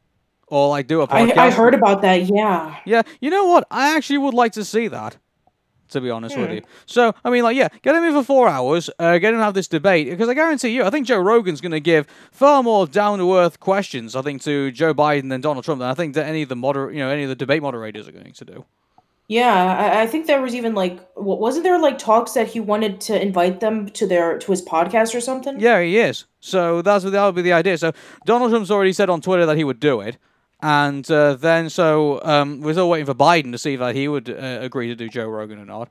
or like do a podcast? I, I, heard about that. Yeah. Yeah. You know what? I actually would like to see that. To be honest with hmm. you, so I mean, like, yeah, get him in for four hours, uh, get him to have this debate because I guarantee you, I think Joe Rogan's going to give far more down to earth questions, I think, to Joe Biden than Donald Trump than I think that any of the moder, you know, any of the debate moderators are going to do. Yeah, I, I think there was even like, wasn't there like talks that he wanted to invite them to their to his podcast or something? Yeah, he is. So that's that would be the idea. So Donald Trump's already said on Twitter that he would do it, and uh, then so um, we're still waiting for Biden to see if that he would uh, agree to do Joe Rogan or not.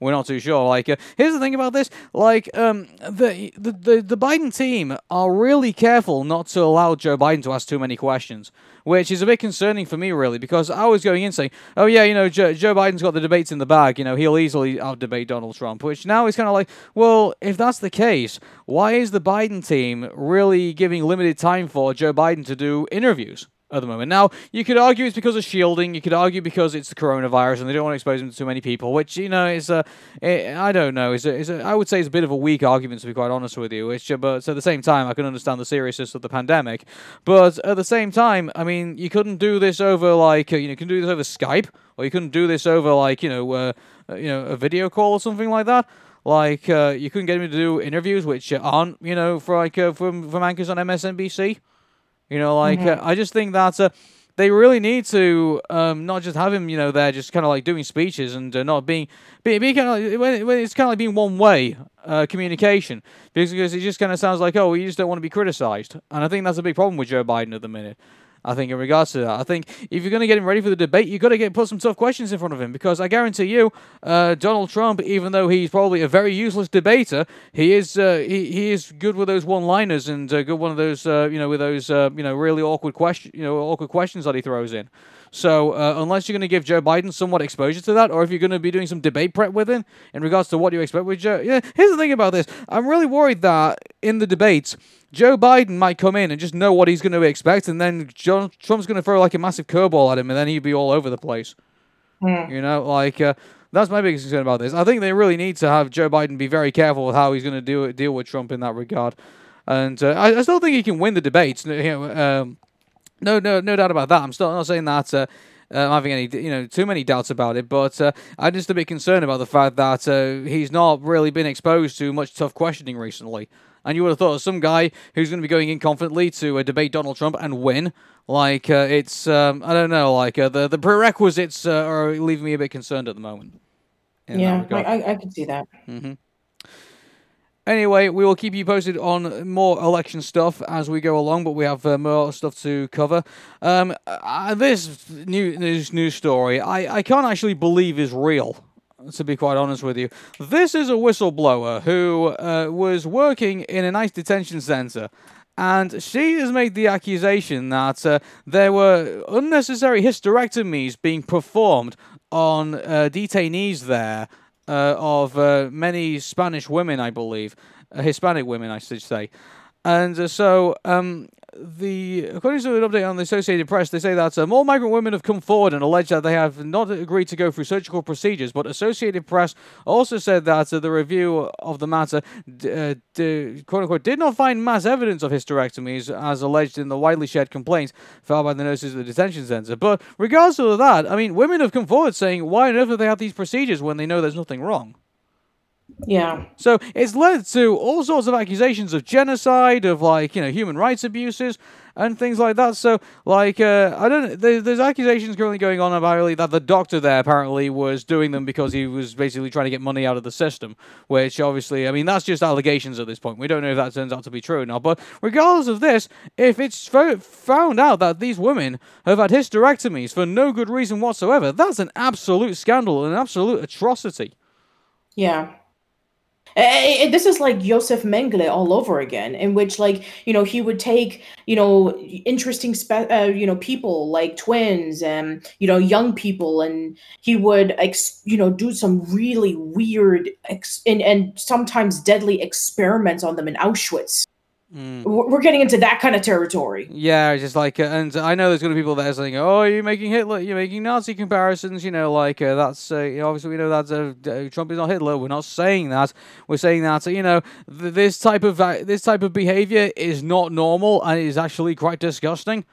We're not too sure. Like, uh, here's the thing about this: like, um, the, the the the Biden team are really careful not to allow Joe Biden to ask too many questions, which is a bit concerning for me, really, because I was going in saying, "Oh yeah, you know, Joe, Joe Biden's got the debates in the bag. You know, he'll easily out debate Donald Trump." Which now is kind of like, well, if that's the case, why is the Biden team really giving limited time for Joe Biden to do interviews? At the moment. Now, you could argue it's because of shielding. You could argue because it's the coronavirus and they don't want to expose him to too many people, which you know is a, I don't know, is a, is a, I would say it's a bit of a weak argument to be quite honest with you. But at the same time, I can understand the seriousness of the pandemic. But at the same time, I mean, you couldn't do this over like you know, you can do this over Skype, or you couldn't do this over like you know, uh, you know, a video call or something like that. Like uh, you couldn't get him to do interviews, which aren't you know for like uh, from from anchors on MSNBC. You know, like mm-hmm. uh, I just think that uh, they really need to um, not just have him, you know, there just kind of like doing speeches and uh, not being, being, being kind of like, when, when it's kind of like being one way uh, communication because it just kind of sounds like oh, you just don't want to be criticized, and I think that's a big problem with Joe Biden at the minute. I think in regards to that, I think if you're going to get him ready for the debate, you've got to get put some tough questions in front of him because I guarantee you, uh, Donald Trump, even though he's probably a very useless debater, he is uh, he, he is good with those one-liners and uh, good one of those uh, you know with those uh, you know really awkward question you know awkward questions that he throws in. So uh, unless you're going to give Joe Biden somewhat exposure to that, or if you're going to be doing some debate prep with him in regards to what you expect with Joe, yeah. Here's the thing about this: I'm really worried that in the debates, Joe Biden might come in and just know what he's going to expect, and then John Trump's going to throw like a massive curveball at him, and then he'd be all over the place. Mm. You know, like. Uh, that's my biggest concern about this. I think they really need to have Joe Biden be very careful with how he's going to deal deal with Trump in that regard, and uh, I, I, still think he can win the debates. You know, um, no, no, no doubt about that. I'm still not saying that. Uh, uh, I'm having any, you know, too many doubts about it, but uh, I'm just a bit concerned about the fact that uh, he's not really been exposed to much tough questioning recently. And you would have thought some guy who's going to be going in confidently to uh, debate Donald Trump and win, like uh, it's, um, I don't know, like uh, the the prerequisites are leaving me a bit concerned at the moment. Yeah, I, I can see that. Mm-hmm. Anyway, we will keep you posted on more election stuff as we go along, but we have uh, more stuff to cover. Um, uh, this new news news story, I, I can't actually believe is real. To be quite honest with you, this is a whistleblower who uh, was working in an ICE detention center and she has made the accusation that uh, there were unnecessary hysterectomies being performed on uh, detainees there of uh, many Spanish women, I believe, uh, Hispanic women, I should say. And uh, so, um, the according to an update on the Associated Press, they say that uh, more migrant women have come forward and alleged that they have not agreed to go through surgical procedures. But Associated Press also said that uh, the review of the matter, uh, quote unquote, did not find mass evidence of hysterectomies as alleged in the widely shared complaints filed by the nurses at the detention center. But regardless of that, I mean, women have come forward saying, why on earth do they have these procedures when they know there's nothing wrong? Yeah. So it's led to all sorts of accusations of genocide, of like you know human rights abuses and things like that. So like uh, I don't there's, there's accusations currently going on about really that the doctor there apparently was doing them because he was basically trying to get money out of the system, which obviously I mean that's just allegations at this point. We don't know if that turns out to be true or not. But regardless of this, if it's found out that these women have had hysterectomies for no good reason whatsoever, that's an absolute scandal, an absolute atrocity. Yeah. Eh, eh, this is like Josef Mengele all over again, in which like you know he would take you know interesting spe- uh, you know people like twins and you know young people, and he would ex- you know do some really weird ex- and and sometimes deadly experiments on them in Auschwitz. Mm. We're getting into that kind of territory. Yeah, just like, uh, and I know there's going to be people that are saying, "Oh, you're making Hitler, you're making Nazi comparisons." You know, like uh, that's uh, you know, obviously we know that uh, Trump is not Hitler. We're not saying that. We're saying that you know th- this type of this type of behavior is not normal and is actually quite disgusting.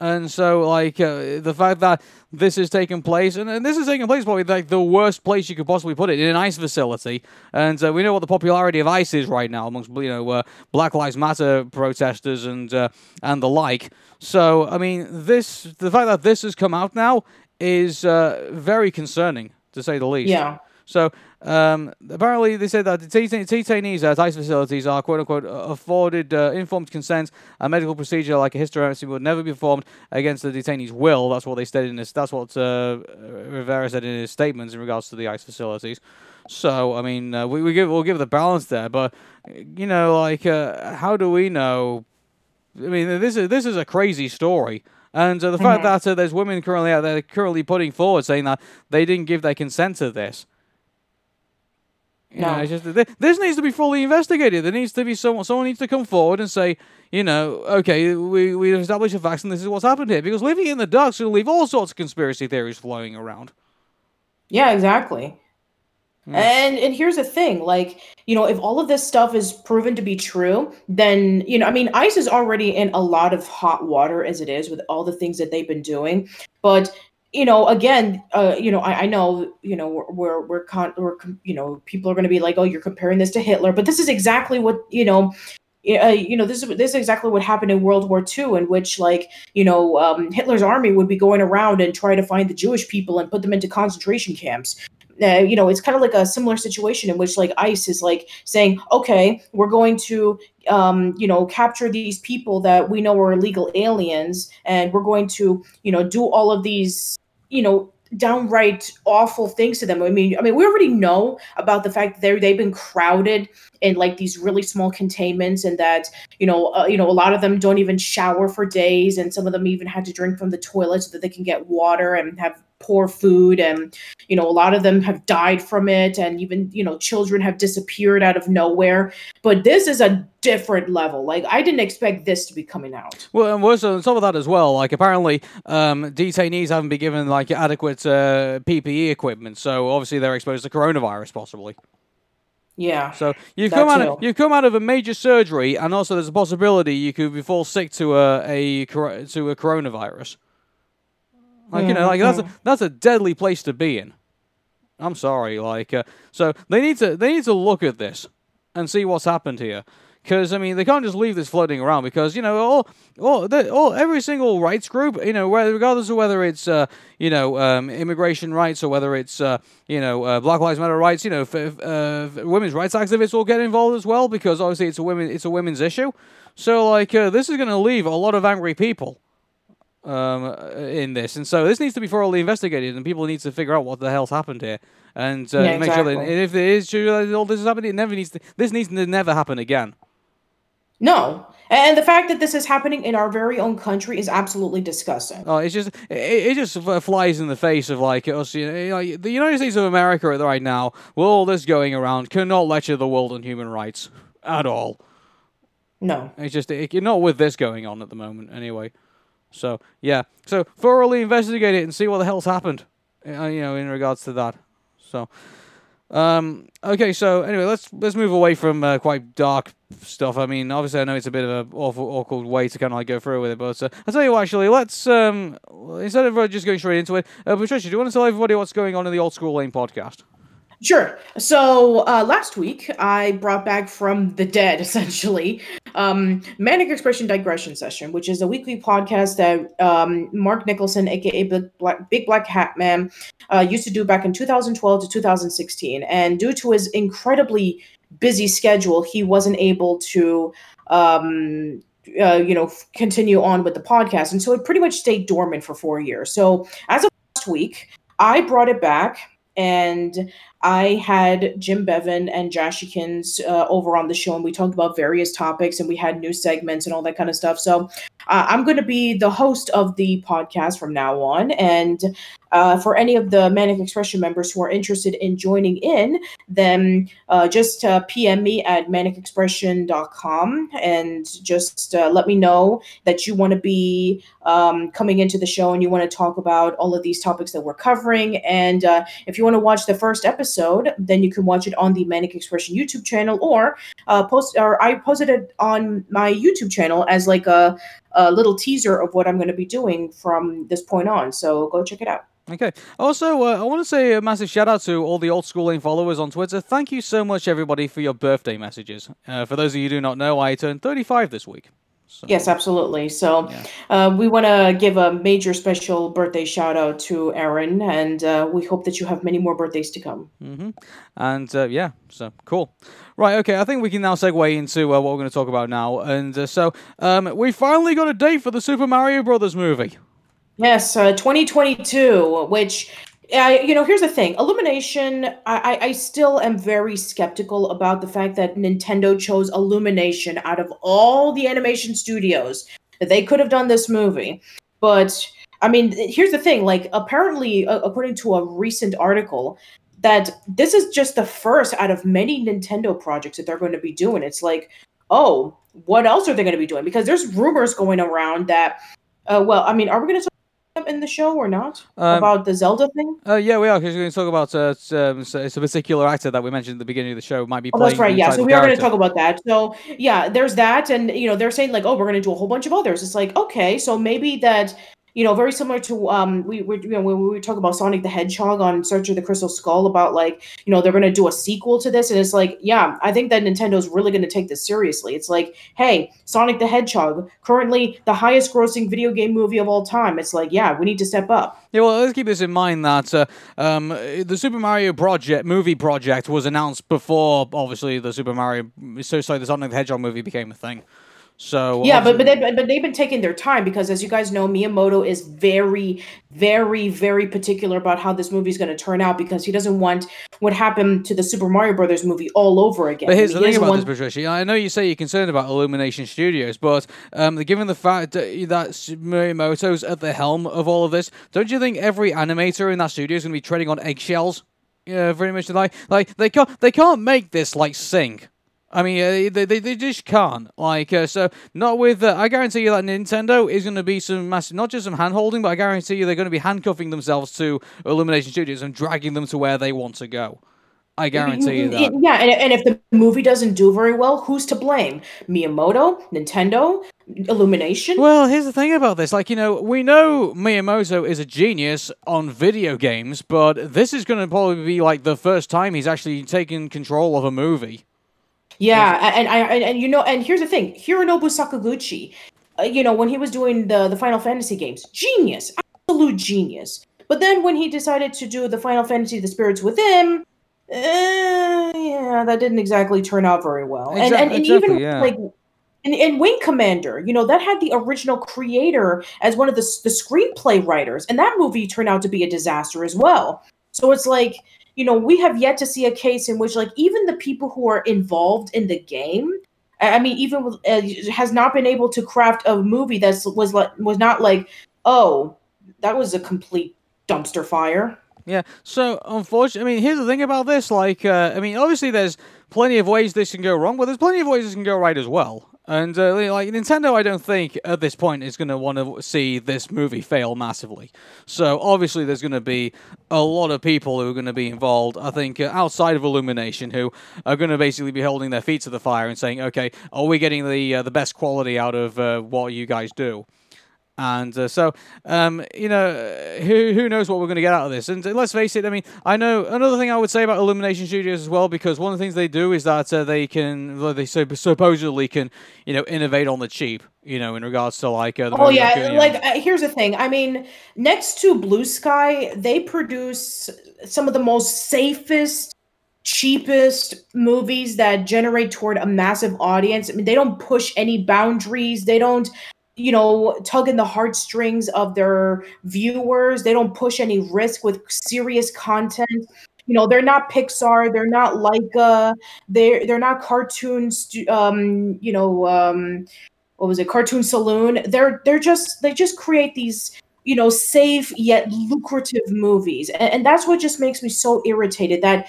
And so, like, uh, the fact that this is taking place, and, and this is taking place probably like the worst place you could possibly put it in an ICE facility. And uh, we know what the popularity of ICE is right now amongst you know uh, Black Lives Matter protesters and uh, and the like. So, I mean, this the fact that this has come out now is uh, very concerning to say the least. Yeah. So um, apparently, they said that the detainees at ICE facilities are "quote unquote" afforded uh, informed consent. A medical procedure like a hysterectomy would never be performed against the detainee's will. That's what they stated in this. That's what uh, Rivera said in his statements in regards to the ICE facilities. So I mean, uh, we we give we'll give the balance there, but you know, like uh, how do we know? I mean, this is this is a crazy story. And uh, the mm-hmm. fact that uh, there's women currently out there currently putting forward saying that they didn't give their consent to this. You no. know, just, this needs to be fully investigated. There needs to be someone. Someone needs to come forward and say, you know, okay, we we established a facts and this is what's happened here. Because living in the dark will leave all sorts of conspiracy theories flowing around. Yeah, exactly. Hmm. And and here's the thing, like, you know, if all of this stuff is proven to be true, then, you know, I mean, ICE is already in a lot of hot water as it is with all the things that they've been doing. But you know, again, uh, you know, I, I know, you know, we're we're we're, con- we're you know, people are going to be like, oh, you're comparing this to Hitler, but this is exactly what you know, uh, you know, this is this is exactly what happened in World War II, in which like you know um, Hitler's army would be going around and try to find the Jewish people and put them into concentration camps. Uh, you know, it's kind of like a similar situation in which like ICE is like saying, okay, we're going to um, you know capture these people that we know are illegal aliens, and we're going to you know do all of these you know downright awful things to them. I mean, I mean, we already know about the fact that they they've been crowded in like these really small containments, and that you know, uh, you know, a lot of them don't even shower for days, and some of them even had to drink from the toilet so that they can get water and have poor food and you know a lot of them have died from it and even you know children have disappeared out of nowhere. But this is a different level. Like i didn't expect this to be coming out. Well and worse on top of that as well like apparently um, detainees haven't been given like adequate uh, ppe equipment. So obviously they're exposed to coronavirus possibly. Yeah. So you've come out of, you've come out of a major surgery, and also there's a possibility you could fall sick to a, a to a coronavirus. Like you know, like that's a, that's a deadly place to be in. I'm sorry, like uh, so they need to they need to look at this and see what's happened here. Because I mean, they can't just leave this floating around. Because you know, all, all, all every single rights group, you know, whether, regardless of whether it's uh, you know um, immigration rights or whether it's uh, you know uh, Black Lives Matter rights, you know, f- uh, women's rights activists will get involved as well. Because obviously, it's a women it's a women's issue. So like, uh, this is going to leave a lot of angry people um, in this, and so this needs to be thoroughly investigated, and people need to figure out what the hell's happened here, and uh, yeah, make exactly. sure that if it is true that all this is happening, it never needs to. This needs to never happen again. No, and the fact that this is happening in our very own country is absolutely disgusting. Oh, it's just it, it just flies in the face of like us. You know, like the United States of America right now, with all this going around, cannot lecture the world on human rights at all. No, it's just it, not with this going on at the moment. Anyway. So yeah, so thoroughly investigate it and see what the hell's happened. Uh, you know, in regards to that. So, um, okay. So anyway, let's let's move away from uh, quite dark stuff. I mean, obviously, I know it's a bit of an awful, awkward way to kind of like go through with it, but uh, I'll tell you what. Actually, let's um, instead of just going straight into it, uh, Patricia, do you want to tell everybody what's going on in the Old School Lane podcast? Sure. So uh, last week, I brought back from the dead, essentially, um, Manic Expression Digression Session, which is a weekly podcast that um, Mark Nicholson, aka Big Black, Big Black Hat Man, uh, used to do back in 2012 to 2016. And due to his incredibly busy schedule, he wasn't able to. Um, uh, you know, f- continue on with the podcast, and so it pretty much stayed dormant for four years. So, as of last week, I brought it back, and I had Jim Bevan and Jashikins uh, over on the show, and we talked about various topics, and we had new segments and all that kind of stuff. So uh, I'm going to be the host of the podcast from now on, and uh, for any of the Manic Expression members who are interested in joining in, then uh, just uh, PM me at manicexpression.com and just uh, let me know that you want to be um, coming into the show and you want to talk about all of these topics that we're covering. And if you want to watch the first episode, then you can watch it on the Manic Expression YouTube channel or uh, post or I posted it on my YouTube channel as like a, a little teaser of what I'm going to be doing from this point on. So go check it out. Okay. Also, uh, I want to say a massive shout out to all the old school lane followers on Twitter. Thank you so much, everybody, for your birthday messages. Uh, for those of you who do not know, I turned 35 this week. So, yes, absolutely. So yeah. uh, we want to give a major special birthday shout out to Aaron, and uh, we hope that you have many more birthdays to come. Mm-hmm. And uh, yeah, so cool. Right, okay, I think we can now segue into uh, what we're going to talk about now. And uh, so um, we finally got a date for the Super Mario Brothers movie. Yes, uh, 2022, which I, you know, here's the thing. Illumination, I, I still am very skeptical about the fact that Nintendo chose Illumination out of all the animation studios that they could have done this movie. But I mean, here's the thing. Like, apparently, uh, according to a recent article, that this is just the first out of many Nintendo projects that they're going to be doing. It's like, oh, what else are they going to be doing? Because there's rumors going around that. Uh, well, I mean, are we going to in the show or not um, about the Zelda thing? Uh, yeah, we are because we're going to talk about uh, um, it's a particular actor that we mentioned at the beginning of the show might be. Oh, that's right. Yeah, so we are going to talk about that. So yeah, there's that, and you know they're saying like, oh, we're going to do a whole bunch of others. It's like okay, so maybe that you know, very similar to um, we, we you know when we talk about Sonic the Hedgehog on Search of the Crystal Skull about like you know they're going to do a sequel to this, and it's like yeah, I think that Nintendo's really going to take this seriously. It's like hey, Sonic the Hedgehog, currently the highest grossing video game movie of all time. It's like yeah, we need to step up. Yeah, well, let's keep this in mind that uh, um, the Super Mario project movie project was announced before obviously the Super Mario so sorry the Sonic the Hedgehog movie became a thing. So yeah, but but they but they've been taking their time because as you guys know, Miyamoto is very very very particular about how this movie is going to turn out because he doesn't want what happened to the Super Mario Brothers movie all over again. But here's the thing about want... this, Patricia. I know you say you're concerned about Illumination Studios, but um, given the fact that Miyamoto's at the helm of all of this, don't you think every animator in that studio is going to be treading on eggshells? Yeah, very much like like they can't they can't make this like sing. I mean, uh, they, they, they just can't. Like, uh, so not with. Uh, I guarantee you that Nintendo is going to be some massive, not just some hand holding, but I guarantee you they're going to be handcuffing themselves to Illumination Studios and dragging them to where they want to go. I guarantee you that. Yeah, and, and if the movie doesn't do very well, who's to blame? Miyamoto, Nintendo, Illumination? Well, here's the thing about this. Like, you know, we know Miyamoto is a genius on video games, but this is going to probably be like the first time he's actually taken control of a movie. Yeah, and I and, and, you know, and here's the thing: Hironobu Sakaguchi, uh, you know, when he was doing the the Final Fantasy games, genius, absolute genius. But then when he decided to do the Final Fantasy: The Spirits Within, uh, yeah, that didn't exactly turn out very well. Exactly, and and, and exactly, even yeah. like and, and Wing Commander, you know, that had the original creator as one of the the screenplay writers, and that movie turned out to be a disaster as well. So it's like you know, we have yet to see a case in which, like, even the people who are involved in the game, I mean, even uh, has not been able to craft a movie that was like was not like, oh, that was a complete dumpster fire. Yeah. So unfortunately, I mean, here's the thing about this. Like, uh, I mean, obviously, there's plenty of ways this can go wrong, but there's plenty of ways this can go right as well. And uh, like Nintendo, I don't think at this point is going to want to see this movie fail massively. So obviously, there's going to be a lot of people who are going to be involved. I think uh, outside of Illumination, who are going to basically be holding their feet to the fire and saying, "Okay, are we getting the uh, the best quality out of uh, what you guys do?" And uh, so, um, you know, who who knows what we're going to get out of this? And let's face it. I mean, I know another thing I would say about Illumination Studios as well, because one of the things they do is that uh, they can, well, they supposedly can, you know, innovate on the cheap. You know, in regards to like. Uh, oh yeah, like uh, here's the thing. I mean, next to Blue Sky, they produce some of the most safest cheapest movies that generate toward a massive audience. I mean, they don't push any boundaries. They don't you know, tugging the heartstrings of their viewers. They don't push any risk with serious content. You know, they're not Pixar. They're not Laika. They're they're not cartoons. Um, you know, um, what was it? Cartoon Saloon. They're they're just they just create these you know safe yet lucrative movies and, and, that's what just makes me so irritated that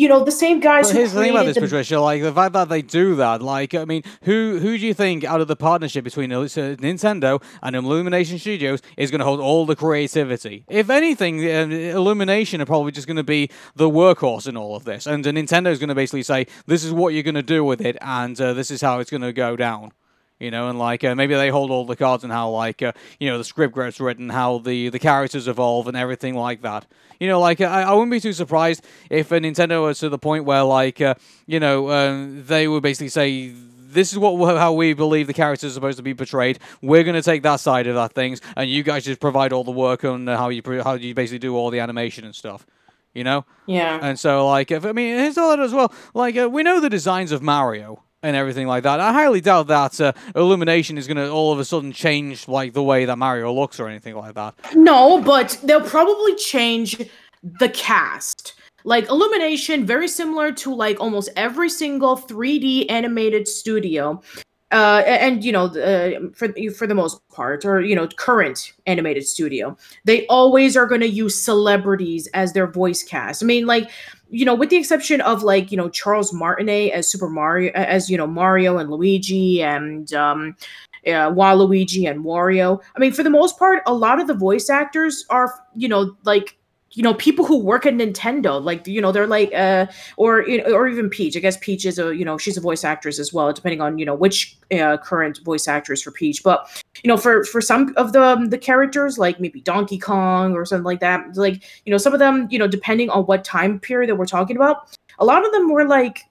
you know the same guys. Well, here's the thing about this. Patricia. Like the fact that they do that. Like I mean, who who do you think out of the partnership between Nintendo and Illumination Studios is going to hold all the creativity? If anything, uh, Illumination are probably just going to be the workhorse in all of this, and uh, Nintendo is going to basically say, "This is what you're going to do with it, and uh, this is how it's going to go down." You know, and like uh, maybe they hold all the cards and how like uh, you know the script gets written, how the the characters evolve, and everything like that. You know, like I, I wouldn't be too surprised if a Nintendo was to the point where like uh, you know um, they would basically say this is what how we believe the characters are supposed to be portrayed. We're going to take that side of that things, and you guys just provide all the work on how you how you basically do all the animation and stuff. You know? Yeah. And so, like, if, I mean, here's all that as well. Like, uh, we know the designs of Mario and everything like that. I highly doubt that uh, Illumination is going to all of a sudden change like the way that Mario looks or anything like that. No, but they'll probably change the cast. Like Illumination, very similar to like almost every single 3D animated studio. Uh, and you know, uh, for for the most part, or you know, current animated studio, they always are going to use celebrities as their voice cast. I mean, like you know, with the exception of like you know Charles Martinet as Super Mario, as you know Mario and Luigi and um, uh, Waluigi and Wario. I mean, for the most part, a lot of the voice actors are you know like you know people who work at Nintendo, like you know they're like uh or or even Peach. I guess Peach is a you know she's a voice actress as well, depending on you know which uh, current voice actress for Peach. But you know for for some of the um, the characters like maybe Donkey Kong or something like that, like you know some of them you know depending on what time period that we're talking about, a lot of them were like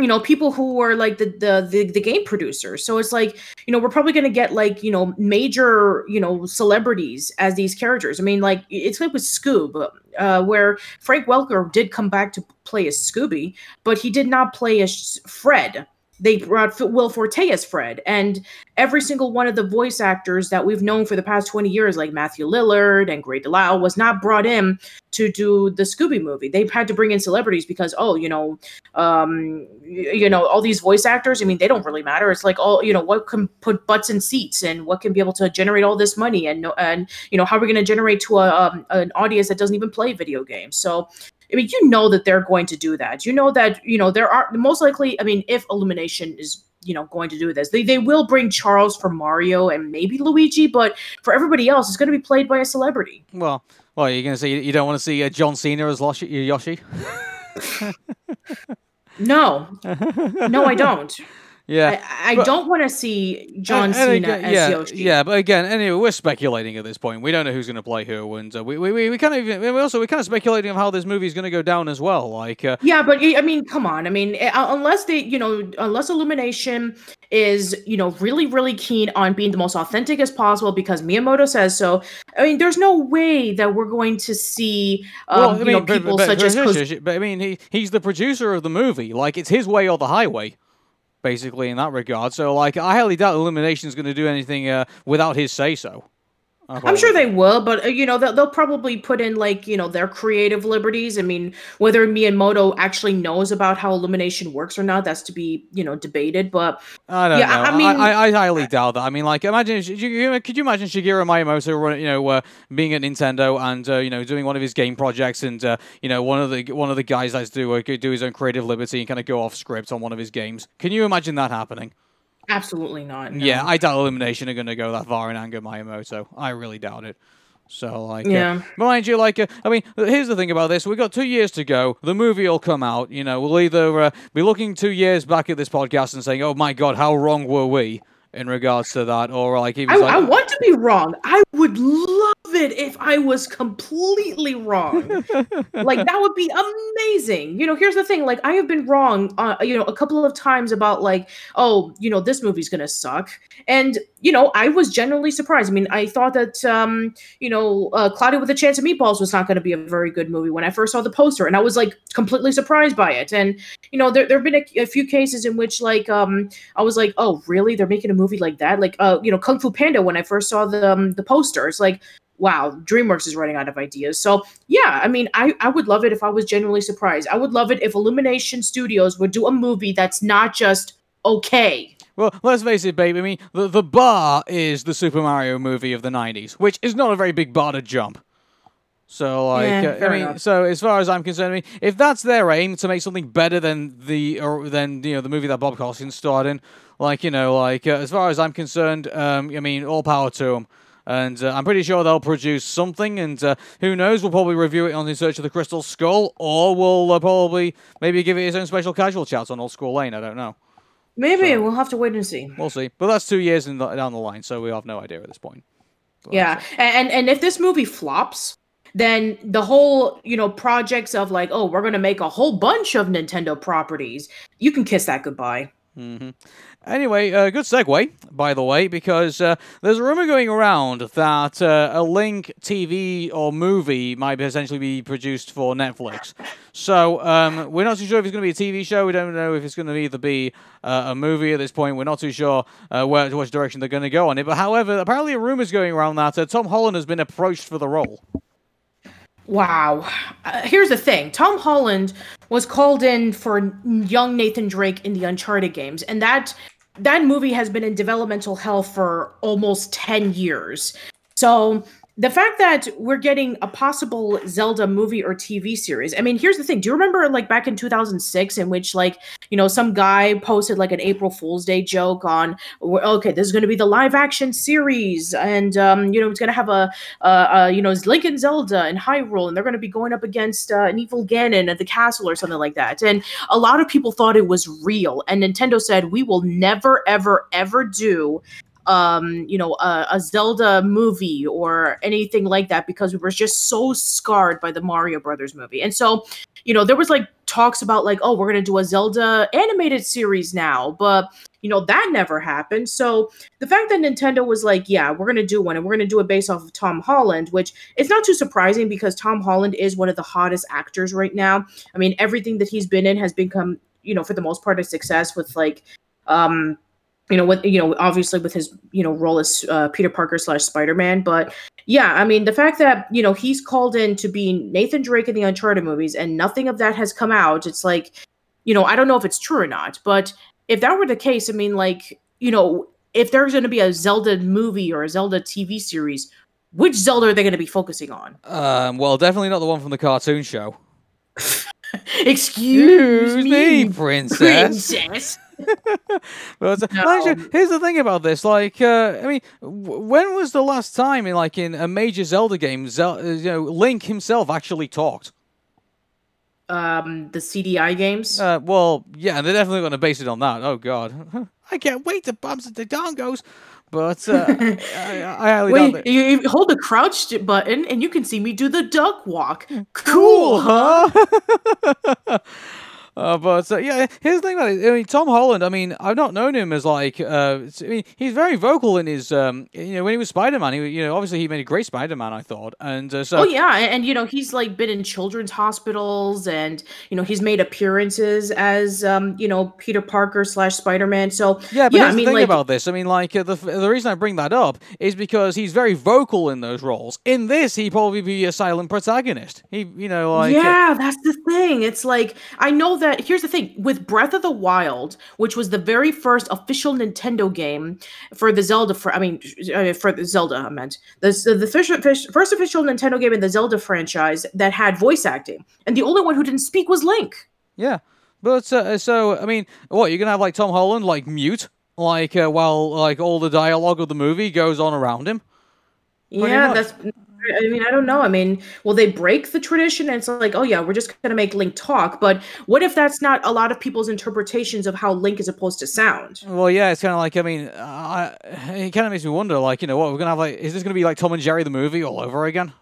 you know people who are like the, the the the, game producers. So it's like you know we're probably going to get like you know major you know celebrities as these characters. I mean like it's like with scoob uh, where frank welker did come back to play as scooby but he did not play as fred they brought Will Forte as Fred, and every single one of the voice actors that we've known for the past 20 years, like Matthew Lillard and Grey DeLisle, was not brought in to do the Scooby movie. They've had to bring in celebrities because, oh, you know, um, you know, all these voice actors. I mean, they don't really matter. It's like, all you know, what can put butts in seats, and what can be able to generate all this money, and and you know, how are we going to generate to a um, an audience that doesn't even play video games? So I mean, you know that they're going to do that. You know that, you know, there are most likely, I mean, if Illumination is, you know, going to do this, they, they will bring Charles for Mario and maybe Luigi, but for everybody else, it's going to be played by a celebrity. Well, well, you're going to say you don't want to see uh, John Cena as Yoshi? no. No, I don't. Yeah, I, I but, don't want to see John Cena again, as yeah, Yoshi. Yeah, but again, anyway, we're speculating at this point. We don't know who's going to play who, and uh, we, we, we, we kind of even, we also we're kind of speculating of how this movie is going to go down as well. Like, uh, yeah, but I mean, come on. I mean, eh, unless they, you know, unless Illumination is, you know, really really keen on being the most authentic as possible because Miyamoto says so. I mean, there's no way that we're going to see, um, well, I mean, you know, people but, but, such but, as. But I mean, he he's the producer of the movie. Like, it's his way or the highway basically in that regard. So like I highly doubt Illumination is going to do anything uh, without his say so. I'm sure they will, but uh, you know they'll, they'll, probably put in like you know their creative liberties. I mean, whether Miyamoto actually knows about how Illumination works or not, that's to be you know debated. But I don't yeah, know. I, I mean, I, I, highly doubt that. I mean, like imagine could you imagine Shigeru Miyamoto, you know, uh, being at Nintendo and uh, you know doing one of his game projects, and uh, you know one of the one of the guys that's do uh, do his own creative liberty and kind of go off script on one of his games. Can you imagine that happening? Absolutely not. No. Yeah, I doubt Illumination are going to go that far in anger Miyamoto. I really doubt it. So, like, uh, yeah. Uh, mind you, like, uh, I mean, here's the thing about this: we've got two years to go. The movie will come out. You know, we'll either uh, be looking two years back at this podcast and saying, "Oh my God, how wrong were we?" in regards to that, or like, I, like, I want to be wrong. I would love it if I was completely wrong. like that would be amazing. You know, here's the thing. Like I have been wrong, uh, you know, a couple of times about like, oh, you know, this movie's gonna suck, and you know, I was genuinely surprised. I mean, I thought that, um, you know, uh, Cloudy with a Chance of Meatballs was not going to be a very good movie when I first saw the poster, and I was like completely surprised by it. And you know, there there have been a, a few cases in which like, um, I was like, oh, really? They're making a movie like that? Like, uh, you know, Kung Fu Panda when I first saw the um, the poster, it's like, wow, DreamWorks is running out of ideas. So yeah, I mean, I, I would love it if I was genuinely surprised. I would love it if Illumination Studios would do a movie that's not just okay. Well, let's face it, babe. I mean, the, the bar is the Super Mario movie of the 90s, which is not a very big bar to jump. So, like, yeah, uh, I mean, enough. so as far as I'm concerned, I mean, if that's their aim to make something better than the or than you know the movie that Bob Hoskins starred in, like you know, like uh, as far as I'm concerned, um, I mean, all power to them and uh, I'm pretty sure they'll produce something. And uh, who knows? We'll probably review it on In Search of the Crystal Skull, or we'll uh, probably maybe give it its own special casual chat on Old School Lane. I don't know. Maybe so, we'll have to wait and see. We'll see, but that's two years the, down the line, so we have no idea at this point. Yeah, and and if this movie flops, then the whole you know projects of like, oh, we're gonna make a whole bunch of Nintendo properties, you can kiss that goodbye. Mm-hmm. Anyway, uh, good segue, by the way, because uh, there's a rumor going around that uh, a Link TV or movie might essentially be produced for Netflix. So um, we're not too sure if it's going to be a TV show. We don't know if it's going to either be uh, a movie at this point. We're not too sure uh, where which direction they're going to go on it. But however, apparently a rumor is going around that uh, Tom Holland has been approached for the role. Wow. Uh, here's the thing Tom Holland was called in for young Nathan Drake in the Uncharted games, and that that movie has been in developmental hell for almost 10 years. So the fact that we're getting a possible Zelda movie or TV series. I mean, here's the thing. Do you remember like back in 2006 in which like, you know, some guy posted like an April Fool's Day joke on okay, this is going to be the live action series and um, you know, it's going to have a you know, Link and Zelda and Hyrule and they're going to be going up against uh, an evil Ganon at the castle or something like that. And a lot of people thought it was real and Nintendo said, "We will never ever ever do um, you know, a, a, Zelda movie or anything like that because we were just so scarred by the Mario Brothers movie. And so, you know, there was like talks about like, oh, we're gonna do a Zelda animated series now, but you know that never happened. So the fact that Nintendo was like, yeah, we're gonna do one, and we're gonna do it based off of Tom Holland, which is not too surprising because Tom Holland is one of the hottest actors right now. I mean, everything that he's been in has become, you know, for the most part, a success with like um you know what you know obviously with his you know role as uh, peter parker slash spider-man but yeah i mean the fact that you know he's called in to be nathan drake in the uncharted movies and nothing of that has come out it's like you know i don't know if it's true or not but if that were the case i mean like you know if there's going to be a zelda movie or a zelda tv series which zelda are they going to be focusing on? Um, well definitely not the one from the cartoon show. Excuse, excuse me, me princess, princess. But no. here's the thing about this. Like, uh, I mean, w- when was the last time, in like in a major Zelda game, Zel- uh, you know, Link himself actually talked? Um, the CDI games. Uh, well, yeah, they're definitely going to base it on that. Oh God, I can't wait to bump the dongos. But uh, I, I highly Wait, you, you, hold the crouch button and you can see me do the duck walk. Cool, cool huh? Uh, but uh, yeah, here's the thing about it. I mean, Tom Holland. I mean, I've not known him as like. Uh, I mean, he's very vocal in his. Um, you know, when he was Spider Man, he you know obviously he made a great Spider Man. I thought, and uh, so. Oh yeah, and, and, you know he's like been in children's hospitals, and you know he's made appearances as um you know Peter Parker slash Spider Man. So yeah, but yeah, I mean, the thing like, about this. I mean, like uh, the the reason I bring that up is because he's very vocal in those roles. In this, he'd probably be a silent protagonist. He, you know, like uh, yeah, that's the thing. It's like I know that. Here's the thing with Breath of the Wild, which was the very first official Nintendo game for the Zelda. For I mean, for the Zelda, I meant the the first official Nintendo game in the Zelda franchise that had voice acting, and the only one who didn't speak was Link. Yeah, but uh, so I mean, what you're gonna have like Tom Holland like mute, like uh, while like all the dialogue of the movie goes on around him. Yeah, that's I mean, I don't know. I mean, will they break the tradition? And it's like, oh yeah, we're just gonna make Link talk. But what if that's not a lot of people's interpretations of how Link is supposed to sound? Well, yeah, it's kind of like I mean, uh, it kind of makes me wonder, like, you know, what we're gonna have like, is this gonna be like Tom and Jerry the movie all over again?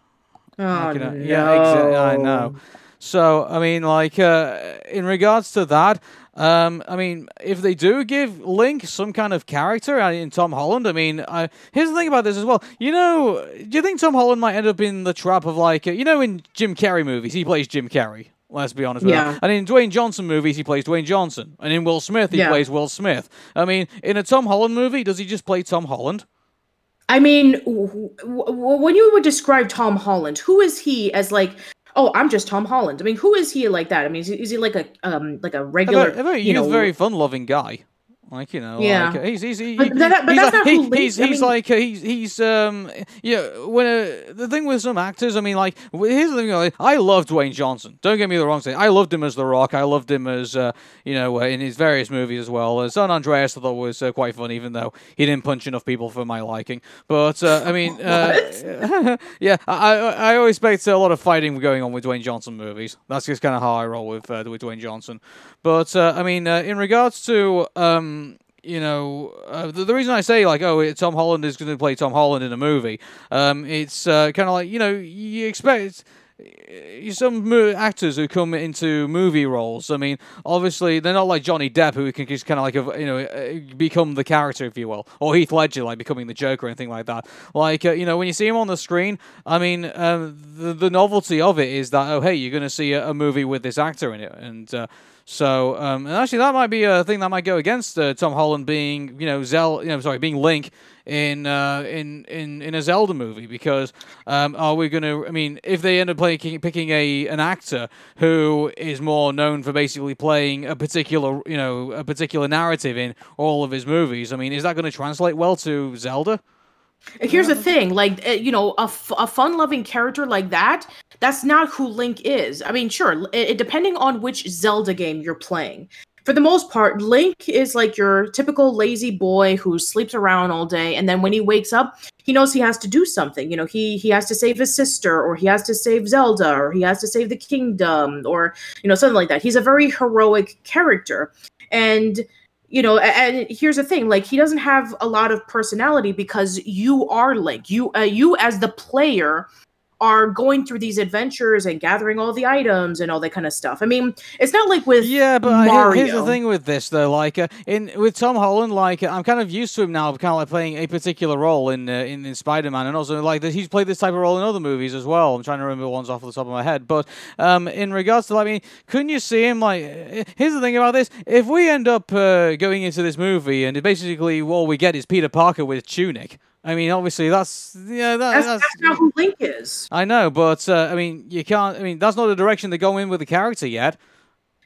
Oh like, you know, no. Yeah, exactly. I know. So I mean, like, uh, in regards to that, um, I mean, if they do give Link some kind of character in Tom Holland, I mean, uh, here's the thing about this as well. You know, do you think Tom Holland might end up in the trap of like, uh, you know, in Jim Carrey movies, he plays Jim Carrey. Let's be honest. Yeah. And in Dwayne Johnson movies, he plays Dwayne Johnson, and in Will Smith, he yeah. plays Will Smith. I mean, in a Tom Holland movie, does he just play Tom Holland? I mean, w- w- when you would describe Tom Holland, who is he as like oh, I'm just Tom Holland. I mean, who is he like that? I mean, is he, is he like a um like a regular? A very, you know, very fun-loving guy. Like you know, yeah. Like, he's he's he, but, that, but he's like, he, he's, he's he's mean, like he's he's um yeah. When uh, the thing with some actors, I mean, like here's the thing. Like, I love Dwayne Johnson. Don't get me the wrong thing. I loved him as The Rock. I loved him as uh, you know uh, in his various movies as well. Uh, San Andreas I thought was uh, quite fun, even though he didn't punch enough people for my liking. But uh, I mean, uh, yeah, I, I I always expect a lot of fighting going on with Dwayne Johnson movies. That's just kind of how I roll with uh, with Dwayne Johnson. But uh, I mean, uh, in regards to um you know, uh, the, the, reason I say like, oh, Tom Holland is going to play Tom Holland in a movie, um, it's uh, kind of like you know you expect uh, some actors who come into movie roles. I mean, obviously they're not like Johnny Depp, who can just kind of like you know uh, become the character, if you will, or Heath Ledger, like becoming the Joker or anything like that. Like uh, you know, when you see him on the screen, I mean, um, the the novelty of it is that oh hey, you're going to see a, a, movie with this actor in it, and uh, So, um, and actually, that might be a thing that might go against uh, Tom Holland being, you know, Zel, you know, sorry, being Link in uh, in in in a Zelda movie because um, are we going to? I mean, if they end up playing picking a an actor who is more known for basically playing a particular you know a particular narrative in all of his movies, I mean, is that going to translate well to Zelda? Here's the thing, like eh, you know, a, f- a fun-loving character like that, that's not who Link is. I mean, sure, it, depending on which Zelda game you're playing for the most part, Link is like your typical lazy boy who sleeps around all day, and then when he wakes up, he knows he has to do something. You know, he he has to save his sister, or he has to save Zelda, or he has to save the kingdom, or you know something like that. He's a very heroic character, and you know and here's the thing like he doesn't have a lot of personality because you are link you uh, you as the player are going through these adventures and gathering all the items and all that kind of stuff. I mean, it's not like with yeah, but Mario. here's the thing with this though, like uh, in with Tom Holland, like I'm kind of used to him now, kind of like playing a particular role in uh, in, in Spider Man, and also like that he's played this type of role in other movies as well. I'm trying to remember ones off the top of my head, but um, in regards to, like, I mean, couldn't you see him? Like, here's the thing about this: if we end up uh, going into this movie and basically all we get is Peter Parker with tunic. I mean, obviously, that's yeah, that, that's, that's, that's, not who Link is. I know, but uh, I mean, you can't. I mean, that's not the direction they go in with the character yet.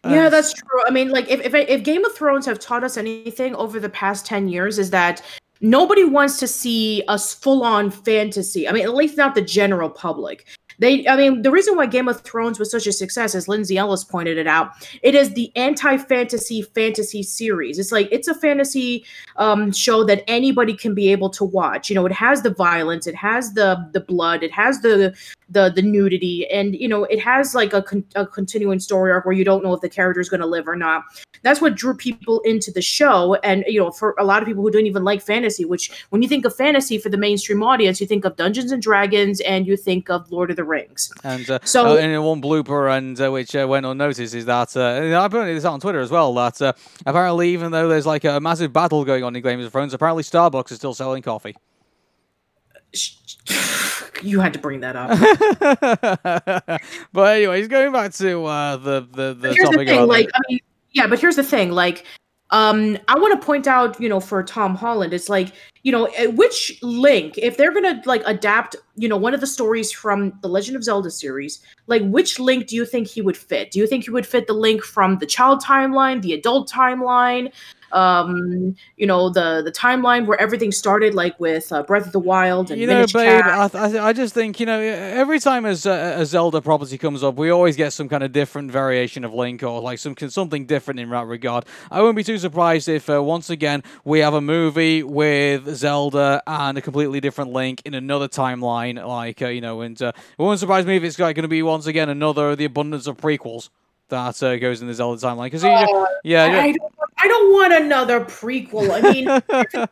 yeah, that's true. I mean, like if, if if Game of Thrones have taught us anything over the past ten years, is that nobody wants to see us full on fantasy. I mean, at least not the general public. They, I mean, the reason why Game of Thrones was such a success, as Lindsay Ellis pointed it out, it is the anti-fantasy fantasy series. It's like it's a fantasy um, show that anybody can be able to watch. You know, it has the violence, it has the the blood, it has the the the nudity, and you know, it has like a, con- a continuing story arc where you don't know if the character is going to live or not. That's what drew people into the show, and you know, for a lot of people who don't even like fantasy, which when you think of fantasy for the mainstream audience, you think of Dungeons and Dragons and you think of Lord of the Rings. And uh, so, uh, and one blooper, and uh, which uh, went unnoticed, is that uh, I put this on Twitter as well. That uh, apparently, even though there's like a massive battle going on in Game of Thrones, apparently Starbucks is still selling coffee. You had to bring that up. but anyways, going back to uh, the the the here's topic the thing, like. I mean, yeah, but here's the thing, like um, I want to point out, you know, for Tom Holland, it's like, you know, eh, which link, if they're gonna like adapt, you know, one of the stories from the Legend of Zelda series, like which link do you think he would fit? Do you think he would fit the link from the child timeline, the adult timeline? um, you know, the the timeline where everything started, like with uh, Breath of the Wild and you know, Minish babe, I, th- I just think you know every time a, a Zelda property comes up, we always get some kind of different variation of Link or like some something different in that regard. I wouldn't be too surprised if uh, once again we have a movie with Zelda and a completely different Link in another timeline, like uh, you know, and uh, it wouldn't surprise me if it's like, going to be once again another the abundance of prequels that uh, goes in the Zelda timeline. Because uh, yeah, I don't, I don't want another prequel. I mean,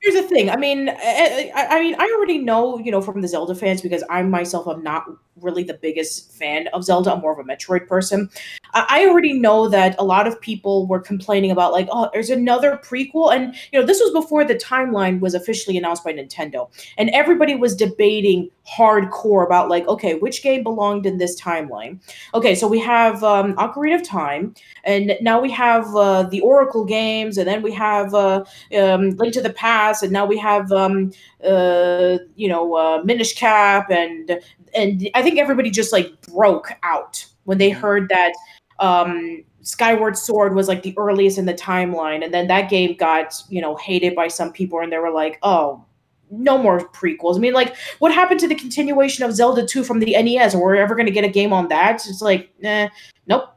here's the thing. I mean, I, I, mean, I already know, you know, from the Zelda fans because I myself am not really the biggest fan of Zelda. I'm more of a Metroid person. I, I already know that a lot of people were complaining about like, oh, there's another prequel, and you know, this was before the timeline was officially announced by Nintendo, and everybody was debating hardcore about like, okay, which game belonged in this timeline? Okay, so we have um, Ocarina of Time, and now we have uh, the Oracle games, and then we have uh, um, Link to the Past, and now we have um, uh, you know uh, Minish Cap, and and I think everybody just like broke out when they mm-hmm. heard that um, Skyward Sword was like the earliest in the timeline, and then that game got you know hated by some people, and they were like, oh no more prequels. I mean, like, what happened to the continuation of Zelda 2 from the NES? Are we ever going to get a game on that? It's like, eh, nope.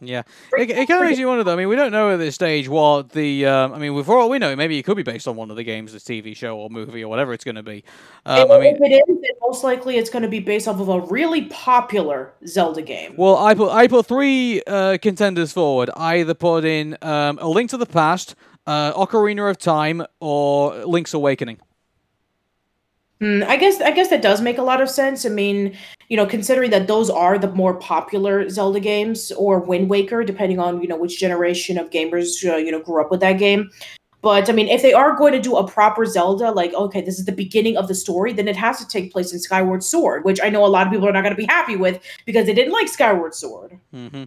Yeah, it, it kind of makes you wonder though. I mean, we don't know at this stage what the. Um, I mean, for all we know, maybe it could be based on one of the games, the TV show or movie or whatever it's going to be. Um, I mean, if it is, then most likely it's going to be based off of a really popular Zelda game. Well, I put I put three uh, contenders forward. I either put in um, a Link to the Past, uh, Ocarina of Time, or Link's Awakening. Mm, I guess I guess that does make a lot of sense. I mean, you know, considering that those are the more popular Zelda games, or Wind Waker, depending on you know which generation of gamers uh, you know grew up with that game. But I mean, if they are going to do a proper Zelda, like okay, this is the beginning of the story, then it has to take place in Skyward Sword, which I know a lot of people are not going to be happy with because they didn't like Skyward Sword. Mm-hmm.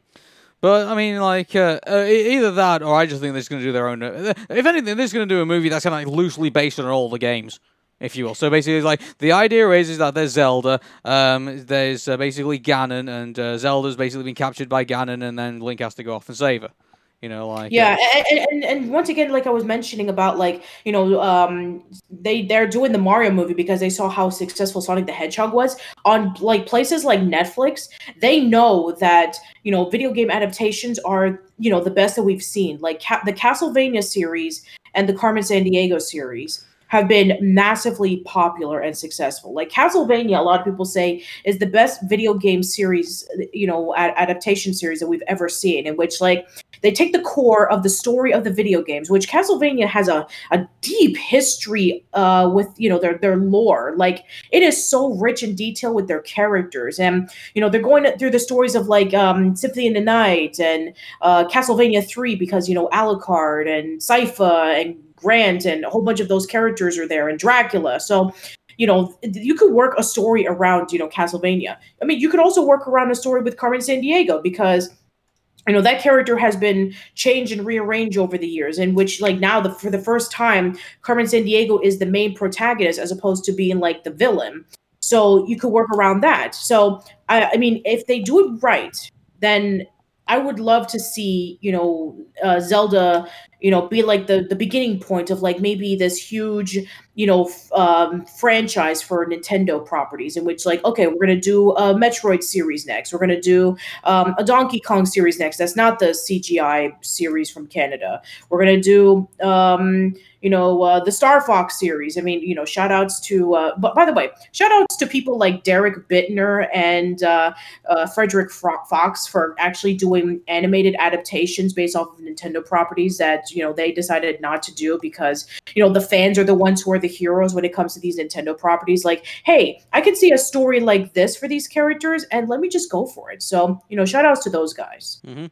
But I mean, like uh, uh, either that, or I just think they're going to do their own. Uh, if anything, they're just going to do a movie that's kind of like loosely based on all the games, if you will. So basically, like the idea is is that there's Zelda, um, there's uh, basically Ganon, and uh, Zelda's basically been captured by Ganon, and then Link has to go off and save her. You know, like yeah, uh, and, and and once again, like I was mentioning about like you know, um, they they're doing the Mario movie because they saw how successful Sonic the Hedgehog was on like places like Netflix. They know that you know video game adaptations are you know the best that we've seen. Like Ca- the Castlevania series and the Carmen Sandiego series have been massively popular and successful. Like Castlevania, a lot of people say is the best video game series, you know, ad- adaptation series that we've ever seen, in which like they take the core of the story of the video games, which Castlevania has a, a deep history uh, with, you know, their their lore. Like it is so rich in detail with their characters, and you know they're going through the stories of like um, Symphony in the Night and uh, Castlevania Three because you know Alucard and Sypha and Grant and a whole bunch of those characters are there and Dracula. So, you know, you could work a story around, you know, Castlevania. I mean, you could also work around a story with Carmen Sandiego because you know that character has been changed and rearranged over the years in which like now the for the first time carmen sandiego is the main protagonist as opposed to being like the villain so you could work around that so i, I mean if they do it right then I would love to see, you know, uh, Zelda, you know, be like the the beginning point of like maybe this huge, you know, f- um, franchise for Nintendo properties in which like, okay, we're gonna do a Metroid series next, we're gonna do um, a Donkey Kong series next. That's not the CGI series from Canada. We're gonna do. Um, you know, uh, the Star Fox series. I mean, you know, shout outs to, uh, but by the way, shout outs to people like Derek Bittner and uh, uh, Frederick Fox for actually doing animated adaptations based off of Nintendo properties that, you know, they decided not to do because, you know, the fans are the ones who are the heroes when it comes to these Nintendo properties. Like, hey, I can see a story like this for these characters and let me just go for it. So, you know, shout outs to those guys. Mm-hmm.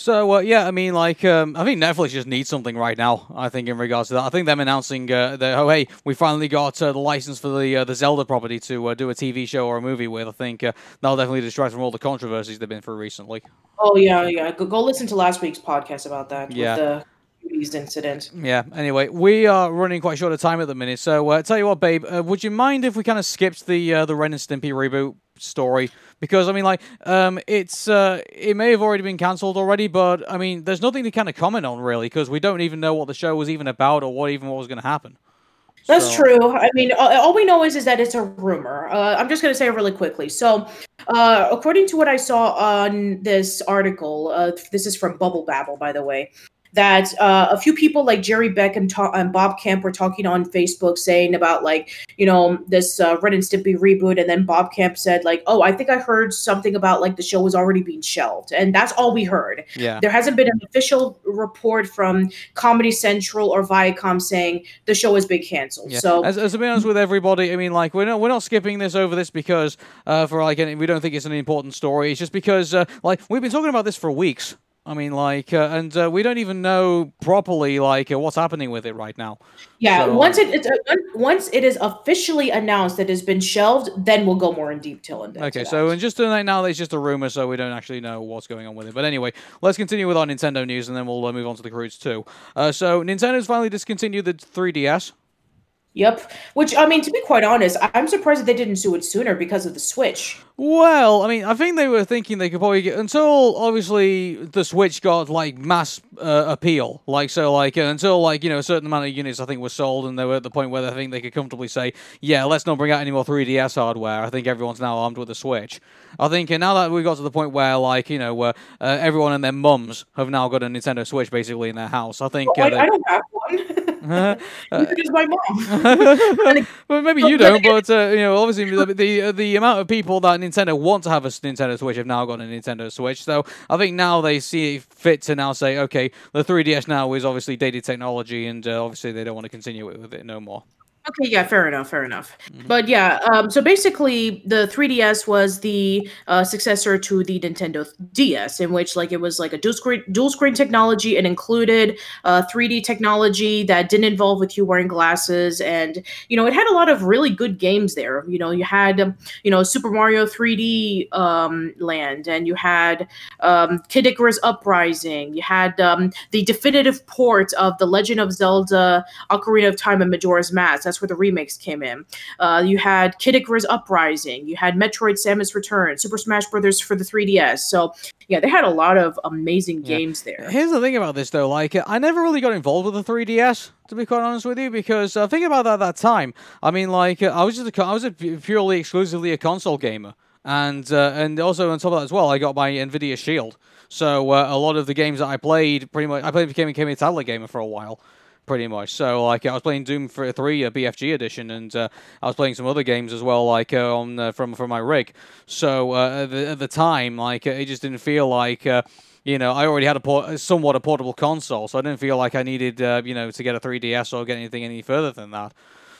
So uh, yeah, I mean, like, um, I think Netflix just needs something right now. I think in regards to that, I think them announcing uh, that oh hey, we finally got uh, the license for the uh, the Zelda property to uh, do a TV show or a movie with. I think uh, that'll definitely distract from all the controversies they've been through recently. Oh yeah, yeah. Go, go listen to last week's podcast about that. Yeah. With the incident. Yeah. Anyway, we are running quite short of time at the minute, so uh, tell you what, babe, uh, would you mind if we kind of skipped the uh, the Ren and Stimpy reboot story? because I mean, like, um, it's uh, it may have already been cancelled already, but I mean, there's nothing to kind of comment on really because we don't even know what the show was even about or what even what was going to happen. That's so. true. I mean, all we know is is that it's a rumor. Uh, I'm just going to say it really quickly. So, uh, according to what I saw on this article, uh, this is from Bubbleblabber, by the way that uh, a few people like Jerry Beck and, ta- and, Bob Camp were talking on Facebook saying about like you know this uh, Ren and Stimpy reboot, and then Bob Camp said like, oh, I think I heard something about like the show was already being shelved, and that's all we heard. Yeah, there hasn't been an official report from Comedy Central or Viacom saying the show has been canceled. Yeah. So as, as to be honest with everybody, I mean like we're not we're not skipping this over this because uh, for like any, we don't think it's an important story. It's just because uh, like we've been talking about this for weeks. I mean, like, uh, and uh, we don't even know properly, like, uh, what's happening with it right now. Yeah, so, once it it's, uh, once it is officially announced that it's been shelved, then we'll go more in detail into Okay, so and just tonight now, it's just a rumor, so we don't actually know what's going on with it. But anyway, let's continue with our Nintendo news, and then we'll uh, move on to the Croods too. Uh, so Nintendo's finally discontinued the 3DS. Yep. Which I mean, to be quite honest, I'm surprised that they didn't do it sooner because of the Switch. Well, I mean, I think they were thinking they could probably get until obviously the Switch got like mass uh, appeal, like so, like uh, until like you know a certain amount of units I think were sold, and they were at the point where I think they could comfortably say, yeah, let's not bring out any more 3DS hardware. I think everyone's now armed with a Switch. I think uh, now that we got to the point where like you know where uh, everyone and their mums have now got a Nintendo Switch basically in their house, I think well, I, they... I don't have one. Uh, is my mom. well, maybe you don't, but uh, you know, obviously the uh, the, amount of people that Nintendo want to have a Nintendo Switch have now got a Nintendo Switch. So I think now they see fit to now say, okay, the 3DS now is obviously dated technology, and uh, obviously they don't want to continue it with it no more. Okay, yeah, fair enough, fair enough. Mm-hmm. But yeah, um, so basically, the 3DS was the uh, successor to the Nintendo DS, in which like it was like a dual screen dual screen technology. It included uh, 3D technology that didn't involve with you wearing glasses, and you know it had a lot of really good games there. You know, you had um, you know Super Mario 3D um, Land, and you had um, Kid Icarus Uprising. You had um, the definitive port of The Legend of Zelda: Ocarina of Time and Majora's Mask. That's where the remakes came in. Uh, you had Kid Icarus Uprising. You had Metroid: Samus Return, Super Smash Brothers for the 3DS. So yeah, they had a lot of amazing yeah. games there. Here's the thing about this though, like I never really got involved with the 3DS to be quite honest with you, because uh, think about that at that time. I mean, like I was just a, I was a purely exclusively a console gamer, and uh, and also on top of that as well, I got my Nvidia Shield. So uh, a lot of the games that I played, pretty much, I played became, became a tablet gamer for a while pretty much. So like I was playing Doom for three uh, BFG edition, and uh, I was playing some other games as well, like uh, on uh, from from my rig. So uh, at the, at, the, time, like it just didn't feel like. Uh, you know, I already had a port- somewhat a portable console, so I didn't feel like I needed, you know, to get a 3DS or get anything any further than that.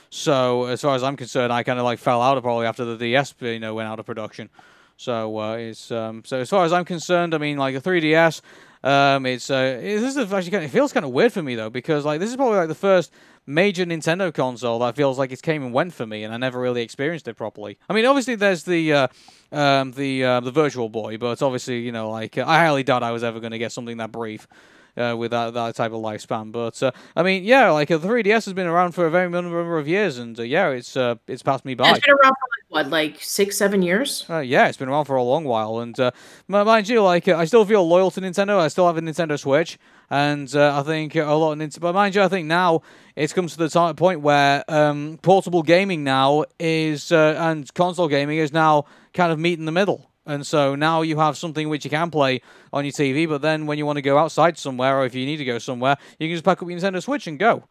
So as far as I'm concerned, I kind of like fell out of probably after the DS, you know, went out of production. So uh, it's um, so as far as I'm concerned, I mean, like a 3DS, um, it's uh, this is actually kind of, it feels kind of weird for me though because like this is probably like the first major Nintendo console that feels like it came and went for me, and I never really experienced it properly. I mean, obviously there's the uh, um, the uh, the Virtual Boy, but obviously you know like I highly doubt I was ever going to get something that brief uh, with that, that type of lifespan. But uh, I mean, yeah, like the 3DS has been around for a very number of years, and uh, yeah, it's uh, it's passed me by. Yeah, it's been around for like what, like six, seven years? Uh, yeah, it's been around for a long while, and uh, mind you, like I still feel loyal to Nintendo. I still have a Nintendo Switch, and I think a lot of Nintendo. But mind you, I think now it's come to the t- point where um, portable gaming now is and console gaming is now kind of meet in the middle. And so now you have something which you can play on your TV, but then when you want to go outside somewhere or if you need to go somewhere, you can just pack up your Nintendo Switch and go.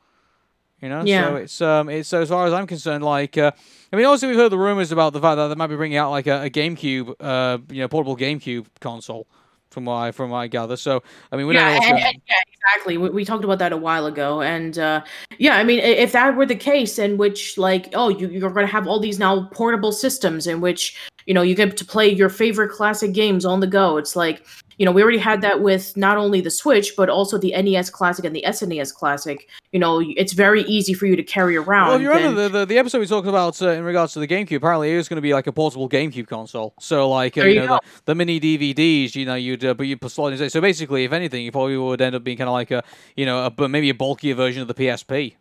You know, yeah. so it's um, it's so as far as I'm concerned, like uh, I mean, obviously we've heard the rumors about the fact that they might be bringing out like a, a GameCube, uh, you know, portable GameCube console from what I from what I gather. So I mean, we yeah, don't know. And, and, yeah, exactly. We, we, talked about that a while ago, and uh, yeah, I mean, if that were the case, in which like, oh, you, you're going to have all these now portable systems in which you know you get to play your favorite classic games on the go it's like you know we already had that with not only the switch but also the nes classic and the snes classic. You know it's very easy for you to carry around well you remember and, the, the, the, episode we talked about uh, in regards to the gamecube apparently it was going to be like a portable gamecube console. So like uh, you, you know the, the, mini dvds you know you'd uh, but you put slot in so basically if anything you probably would end up being kind of like a you know a, maybe a bulkier version of the psp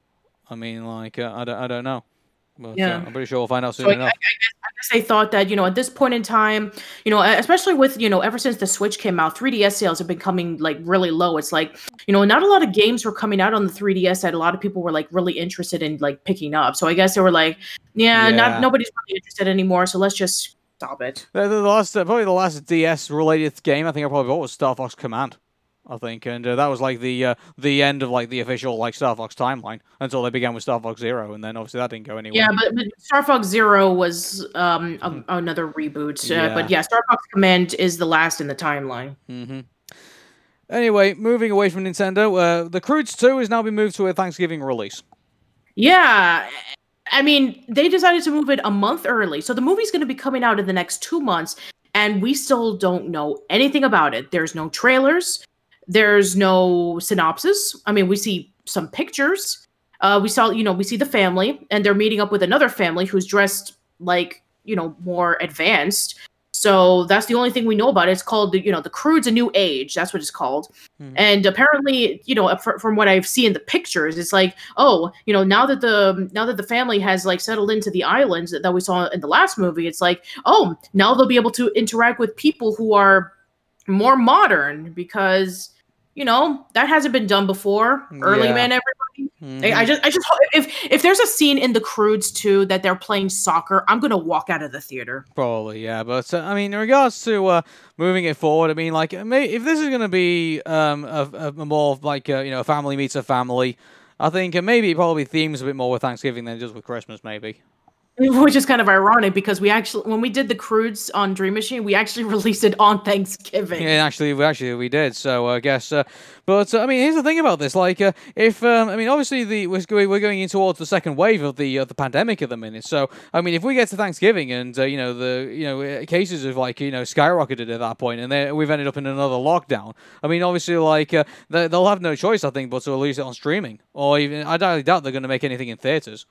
i mean like uh, I, don't, I don't know. But, uh, yeah. I'm pretty sure we'll find out soon so enough. I, I, guess they thought that you know at this point in time you know especially with you know ever since the switch came out 3ds sales have been coming like really low. It's like you know not a lot of games were coming out on the 3ds that a lot of people were like really interested in like picking up. So i guess they were like yeah, yeah. not nobody's really interested anymore so let's just stop it. The, the last uh, probably the last ds related game i think i probably bought was star fox command I think, and uh, that was like the uh, the end of like the official like Star Fox timeline until they began with Star Fox Zero, and then obviously that didn't go anywhere. Yeah, but, but Star Fox Zero was um, a, hmm. another reboot, uh, yeah. but yeah, Star Fox Command is the last in the timeline. Mm-hmm. Anyway, moving away from Nintendo, uh, the Croods Two has now been moved to a Thanksgiving release. Yeah, I mean, they decided to move it a month early. So the movie's going to be coming out in the next two months, and we still don't know anything about it. There's no trailers. There's no synopsis. I mean, we see some pictures. Uh, we saw, you know, we see the family, and they're meeting up with another family who's dressed like, you know, more advanced. So that's the only thing we know about it. It's called, you know, the Croods a New Age. That's what it's called. Mm-hmm. And apparently, you know, from what I've seen in the pictures, it's like, oh, you know, now that the now that the family has like settled into the islands that we saw in the last movie, it's like, oh, now they'll be able to interact with people who are more modern because you know that hasn't been done before. Early yeah. man, everybody. Mm-hmm. I just, I just, if if there's a scene in the Croods too that they're playing soccer, I'm gonna walk out of the theater. Probably, yeah. But uh, I mean, in regards to uh, moving it forward, I mean, like, if this is gonna be um, a, a more like uh, you know, a family meets a family, I think and maybe it probably themes a bit more with Thanksgiving than just with Christmas, maybe. which is kind of ironic because we actually when we did the Croods on Dream Machine, we actually released it on Thanksgiving. Yeah, actually, we actually we did. So I guess, uh, but uh, I mean, here's the thing about this. Like, uh, if um, I mean, obviously, the we're going we're going in towards the second wave of the the pandemic at the minute. So I mean, if we get to Thanksgiving and uh, you know the you know uh, cases have like you know skyrocketed at that point, and we've ended up in another lockdown. I mean, obviously, like they, will have no choice, I think, but to release it on streaming, or even I doubt they're going to make anything in theaters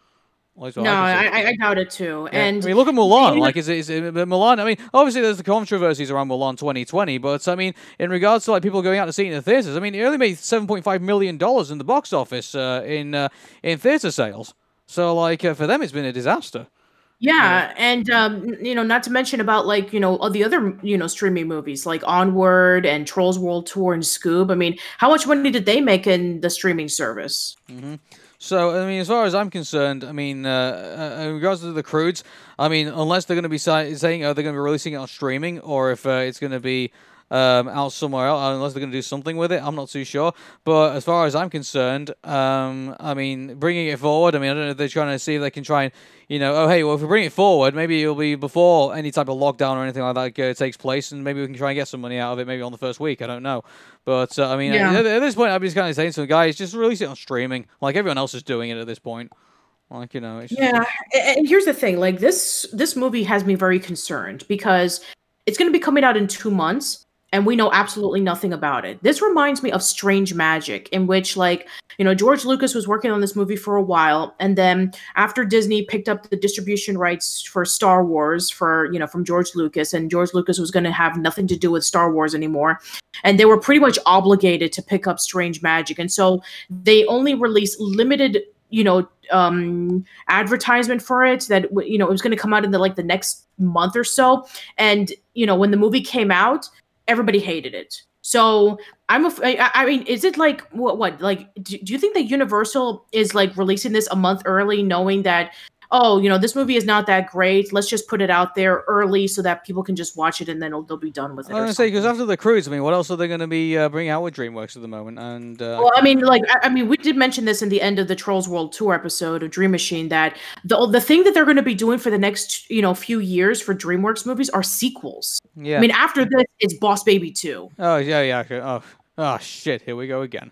no, I, I, I, doubt it too. Yeah. And I mean, look at Milan. Like, is it, is it Mulan? I mean, obviously there's the controversies around Milan 2020, but I mean, in regards to like people going out to see it in the theaters, I mean, it only made 7.5 million dollars in the box office uh, in uh, in theater sales. So, like, uh, for them, it's been a disaster. Yeah, and um, you know, not to mention about like you know all the other you know streaming movies like Onward and Trolls World Tour and Scoob. I mean, how much money did they make in the streaming service? Mm-hmm. So, I mean, as far as I'm concerned, I mean, uh, uh, in regards to the Croods, I mean, unless they're going to be saying, oh, they're going to be releasing it on streaming, or if uh, it's going to be um, out somewhere else, unless they're going to do something with it. I'm not too sure. But as far as I'm concerned, um, I mean, bringing it forward, I mean, I don't know if they're trying to see if they can try and, you know, oh, hey, well, if we bring it forward, maybe it'll be before any type of lockdown or anything like that uh, takes place, and maybe we can try and get some money out of it maybe on the first week. I don't know. But, uh, I mean, yeah. at, at, this point, I'm just kind of saying to the guys, just release it on streaming, like everyone else is doing it at this point. Like you know, yeah. And here's the thing: like this, this movie has me very concerned because it's going to be coming out in two months and we know absolutely nothing about it. This reminds me of Strange Magic, in which, like, you know, George Lucas was working on this movie for a while, and then after Disney picked up the distribution rights for Star Wars for, you know, from George Lucas, and George Lucas was going to have nothing to do with Star Wars anymore, and they were pretty much obligated to pick up Strange Magic, and so they only released limited you know um advertisement for it that you know it was going to come out in the like the next month or so and you know when the movie came out everybody hated it. So I'm a, I, I mean, is it like what what like do, do you think that Universal is like releasing this a month early, knowing that oh, you know, this movie is not that great. Let's just put it out there early so that people can just watch it and then they'll be done with it. I was going to say because after the Croods, I mean, what else are they going to be uh, bringing out with DreamWorks at the moment? And uh, well, I mean, like, I, I, mean, we did mention this in the end of the Trolls World Tour episode of Dream Machine that the the thing that they're going to be doing for the next you know few years for DreamWorks movies are sequels. Yeah. I mean, after this, it's Boss Baby two. Oh yeah, yeah. Oh, oh shit! Here we go again.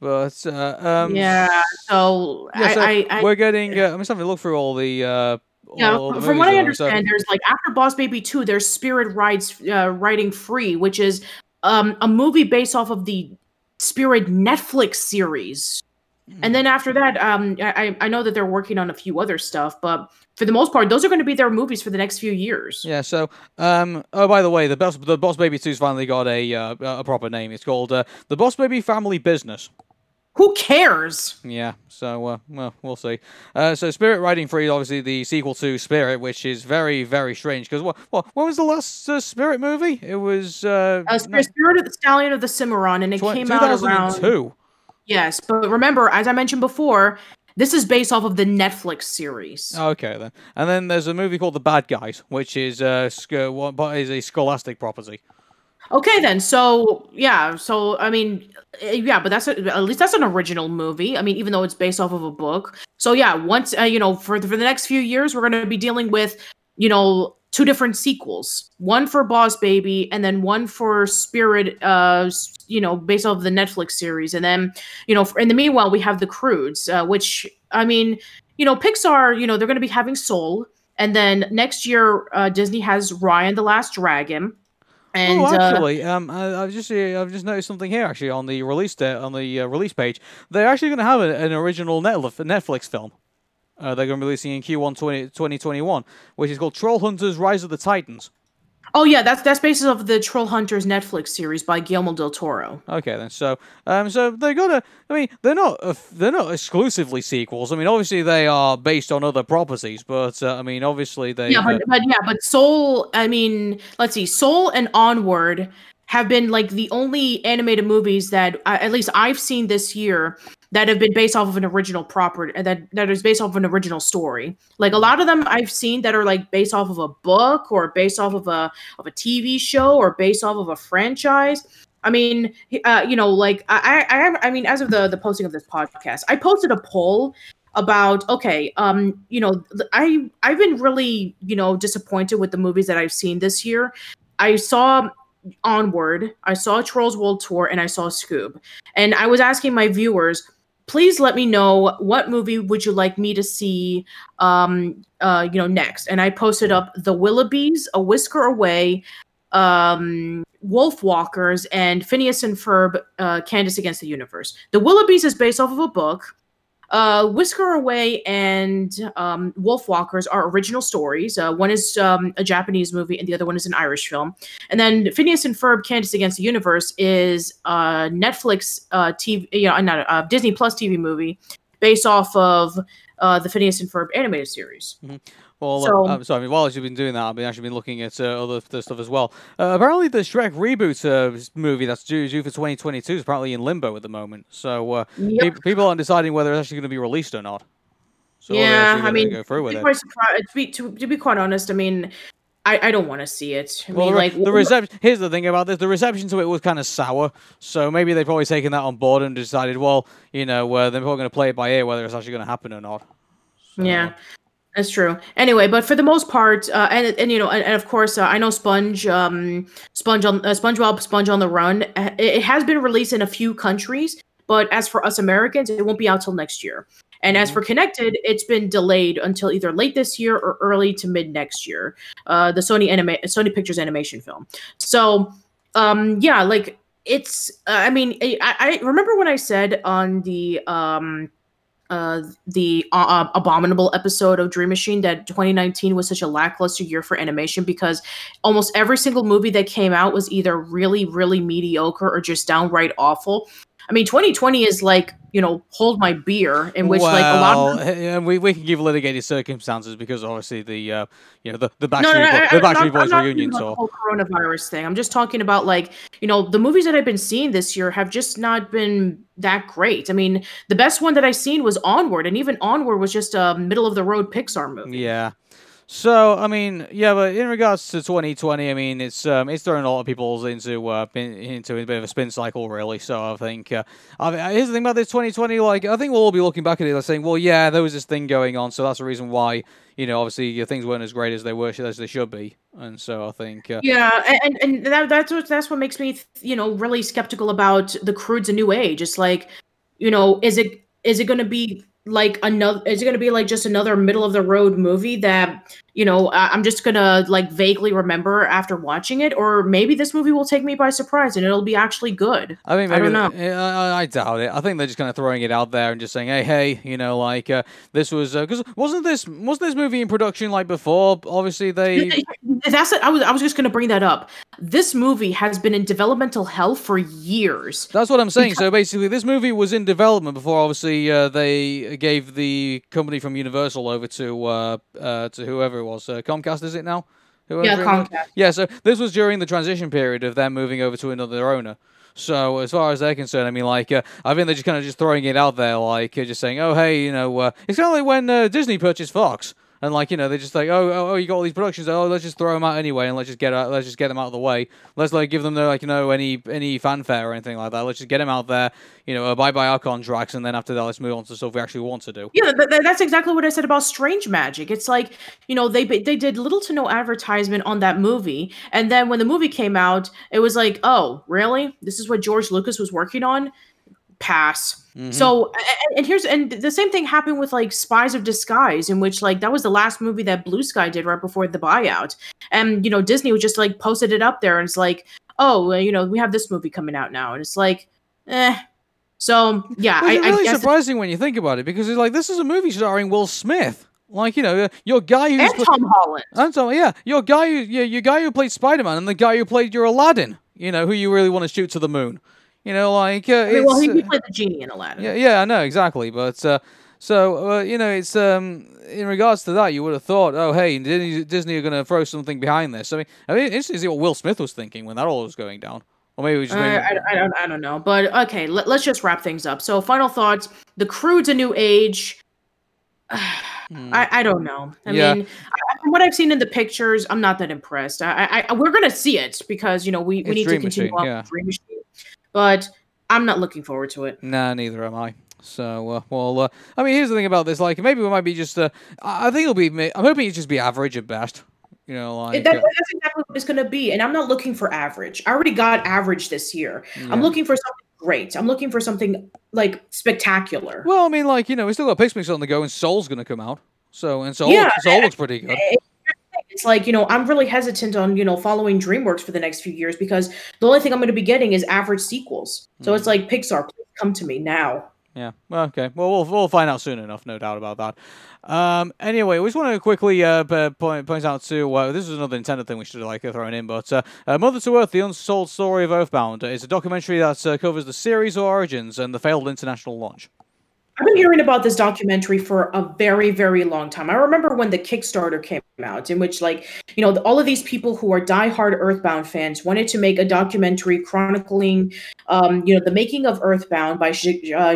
But uh, um, yeah, so, yeah, so I, I, we're getting. Uh, I'm just having to look through all the uh, yeah, from what I understand, so. there's like after Boss Baby 2, there's Spirit Rides uh, Riding Free, which is um, a movie based off of the Spirit Netflix series. And hmm. then after that, um, I, I know that they're working on a few other stuff, but for the most part, those are going to be their movies for the next few years. Yeah. So, um, oh, by the way, the Boss the Boss Baby Two's finally got a uh, a proper name. It's called uh, the Boss Baby Family Business. Who cares? Yeah, so uh, well, we'll see. Uh, so, Spirit Riding Free, is obviously the sequel to Spirit, which is very, very strange. Because what, what, when was the last uh, Spirit movie? It was uh, uh Spirit, Spirit of the Stallion of the Cimarron, and it tw- came out around. two. Yes, but remember, as I mentioned before, this is based off of the Netflix series. Okay, then. And then there's a movie called The Bad Guys, which is uh, sc- what is a Scholastic property. Okay, then. So yeah, so I mean, eh, yeah, but that's a, at least that's an original movie. I mean, even though it's based off of a book. So yeah, once uh, you know, for the, for the next few years, we're going to be dealing with you know two different sequels one for boss baby and then one for spirit uh you know based off of the netflix series and then you know in the meanwhile we have the croods uh, which i mean you know pixar you know they're going to be having soul and then next year uh, disney has Raya and the last dragon and, oh, actually, uh, um, I, have just uh, I've just noticed something here. Actually, on the release date, on the uh, release page, they're actually going to have a, an original Netflix film. Uh, they're going to be releasing in Q1 20, 2021, which is called Troll Hunters: Rise of the Titans. Oh yeah, that's that's based off the Troll Hunters Netflix series by Guillermo del Toro. Okay then, so um, so they got to. I mean, they're not uh, they're not exclusively sequels. I mean, obviously they are based on other properties, but uh, I mean, obviously they. Yeah, but, but yeah, but Soul. I mean, let's see, Soul and Onward have been like the only animated movies that uh, at least I've seen this year that have been based off of an original property that that is based off of an original story. Like a lot of them I've seen that are like based off of a book or based off of a of a TV show or based off of a franchise. I mean, uh, you know, like I, I, I mean, as of the the posting of this podcast, I posted a poll about okay, um, you know, I I've been really you know disappointed with the movies that I've seen this year. I saw Onward, I saw Trolls World Tour, and I saw Scoob, and I was asking my viewers please let me know what movie would you like me to see um uh you know next. And i posted up the willoughbys a whisker away um wolfwalkers and phineas and ferb uh candace against the universe. The willoughbys is based off of a book uh, Whisker Away and um, Wolfwalkers are original stories. Uh, one is um, a Japanese movie, and the other one is an Irish film. And then Phineas and Ferb: Candace Against the Universe is a Netflix uh, TV, you know, not a, a Disney Plus TV movie based off of uh, the Phineas and Ferb animated series. Mm-hmm. Well, so, uh, I mean, while you've been doing that, I've been actually been looking at uh, other, other stuff as well. Uh, apparently, the Shrek reboot uh, movie that's due, due for 2022 is apparently in limbo at the moment. So uh, yep. pe- people aren't deciding whether it's actually going to be released or not. So yeah, I mean, go through with to, it. To, be, to, to be quite honest, I mean, I, I don't want to see it. I well, mean, like the reception. Here's the thing about this: the reception to it was kind of sour. So maybe they've probably taken that on board and decided, well, you know, uh, they're probably going to play it by ear whether it's actually going to happen or not. So. Yeah, that's true. Anyway, but for the most part, uh, and and you know, and, and of course, uh, I know Sponge, um, Sponge on uh, SpongeBob, Sponge on the Run. Uh, it, it, has been released in a few countries, but as for us Americans, it won't be out till next year. And as mm-hmm. for Connected, it's been delayed until either late this year or early to mid next year. Uh, the Sony anima- Sony Pictures animation film. So, um, yeah, like it's. Uh, I mean, I, I remember when I said on the um uh, the uh, uh, abominable episode of Dream Machine that 2019 was such a lackluster year for animation because almost every single movie that came out was either really, really mediocre or just downright awful. I mean, 2020 is like you know, hold my beer, in which well, like a lot of them... we we can give litigated circumstances because obviously the uh, you know the the Backstreet, no, no, no, the Backstreet Boys reunion. So the whole coronavirus thing. I'm just talking about like you know the movies that I've been seeing this year have just not been that great. I mean, the best one that I've seen was Onward, and even Onward was just a middle of the road Pixar movie. Yeah. So I mean, yeah, but in regards to 2020, I mean, it's um, it's throwing a lot of people into uh, into a bit of a spin cycle, really. So I think uh, I mean, here's the thing about this 2020. Like, I think we'll all be looking back at it and saying, well, yeah, there was this thing going on, so that's the reason why you know, obviously your things weren't as great as they were as they should be, and so I think uh, yeah, and and that, that's what that's what makes me you know really skeptical about the Croods a new age. It's like, you know, is it is it going to be like another is it going to be like just another middle of the road movie that you know i'm just going to like vaguely remember after watching it or maybe this movie will take me by surprise and it'll be actually good. I mean i don't know. I, I, doubt it. I think they're just kind of throwing it out there and just saying hey hey you know like uh, this was because uh, wasn't this wasn't this movie in production like before? Obviously they that's it. I was i was just going to bring that up. This movie has been in developmental hell for years. That's what i'm saying. Because- so basically this movie was in development before obviously uh, they gave the company from universal over to uh, uh to whoever it was. Uh, Comcast, is it now? Whoever yeah, Comcast. Yeah, so this was during the transition period of them moving over to another owner. So as far as they're concerned, I mean, like, uh, I think they're just kind of just throwing it out there, like, uh, just saying, oh, hey, you know, uh, it's kind of like when uh, Disney purchased Fox and like you know they're just like oh, oh, oh you got all these productions. Oh let's just throw them out anyway and let's just get out let's just get them out of the way. Let's like give them like you know any any fanfare or anything like that. Let's just get them out there you know bye bye our contracts and then after that let's move on to stuff we actually want to do. Yeah that's exactly what I said about Strange Magic. It's like you know they they did little to no advertisement on that movie and then when the movie came out it was like oh really? This is what George Lucas was working on? Pass. Mm-hmm. So and, and, here's and the same thing happened with like Spies of Disguise, in which like that was the last movie that Blue Sky did right before the buyout, and you know Disney was just like posted it up there, and it's like, oh, you know, we have this movie coming out now, and it's like, eh. So yeah, Which I, really I surprising when you think about it because it's like this is a movie starring Will Smith. Like you know, your guy who's and Tom Holland. And Tom, yeah, your guy, who, yeah, your guy who played Spider Man, and the guy who played your Aladdin. You know, who you really want to shoot to the moon. You know, like uh, I mean, well, he, he, played the genie in Aladdin. Yeah, yeah, I know exactly, but uh, so uh, you know, it's um, in regards to that, you would have thought, oh, hey, Disney, Disney are going to throw something behind this. I mean, I mean, interesting to see what Will Smith was thinking when that all was going down. Or maybe we just. Maybe... I, I, don't, I don't know, but okay, let, us just wrap things up. So, final thoughts: The Croods a new age. Hmm. I, I don't know. I yeah. mean, I, from what I've seen in the pictures, I'm not that impressed. I, I, we're gonna see it because you know we, we need to continue machine, on yeah. Dream Machine but I'm not looking forward to it. Nah, neither am I. So, uh, well, uh, I mean, here's the thing about this. Like, maybe we might be just. Uh, I think it'll be. I'm hoping it just be average at best. You know, like that, that's exactly what it's going to be. And I'm not looking for average. I already got average this year. Yeah. I'm looking for something great. I'm looking for something like spectacular. Well, I mean, like you know, we still got Pixmix on the go, and Soul's going to come out. So, and Soul, yeah, Soul looks pretty good. It's like you know, I'm really hesitant on you know following DreamWorks for the next few years because the only thing I'm going to be getting is average sequels. So mm. it's like Pixar, please come to me now. Yeah. Well, okay. Well, we'll we'll find out soon enough, no doubt about that. Um, anyway, we just want to quickly uh, point point out to uh, this is another Nintendo thing we should have like thrown in, but uh, uh, Mother to Earth: The Unsold Story of Earthbound is a documentary that uh, covers the series' origins and the failed international launch. I've been hearing about this documentary for a very, very long time. I remember when the Kickstarter came out, in which, like, you know, all of these people who are diehard Earthbound fans wanted to make a documentary chronicling, um, you know, the making of Earthbound by uh,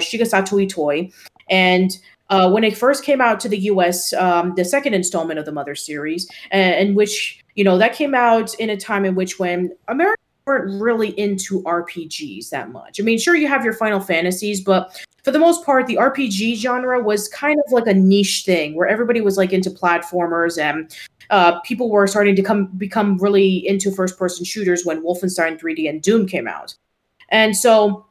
Shigesato Itoi. And uh, when it first came out to the US, um, the second installment of the Mother series, in which, you know, that came out in a time in which when America weren't really into RPGs that much. I mean, sure, you have your Final Fantasies, but for the most part, the RPG genre was kind of like a niche thing where everybody was like into platformers and uh, people were starting to come become really into first person shooters when Wolfenstein 3D and Doom came out. And so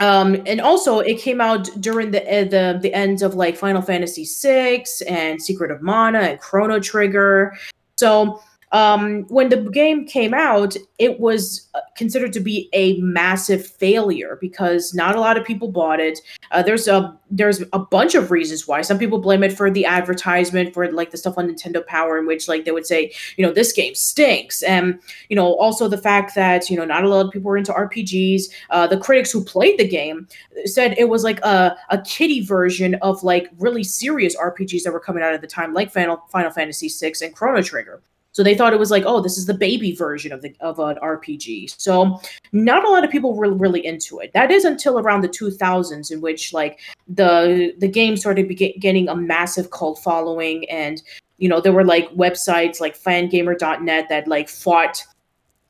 um, and also it came out during the uh, the the ends of like Final Fantasy VI and Secret of Mana and Chrono Trigger. So um, when the game came out, it was uh, considered to be a massive failure because not a lot of people bought it. Uh, there's a there's a bunch of reasons why. Some people blame it for the advertisement, for like the stuff on Nintendo Power, in which like they would say, you know, this game stinks, and you know, also the fact that you know not a lot of people were into RPGs. Uh, the critics who played the game said it was like a a kiddie version of like really serious RPGs that were coming out at the time, like Final Final Fantasy VI and Chrono Trigger. So they thought it was like, oh, this is the baby version of the of an RPG. So not a lot of people were really into it. That is until around the 2000s, in which like the the game started getting a massive cult following, and you know there were like websites like Fangamer.net that like fought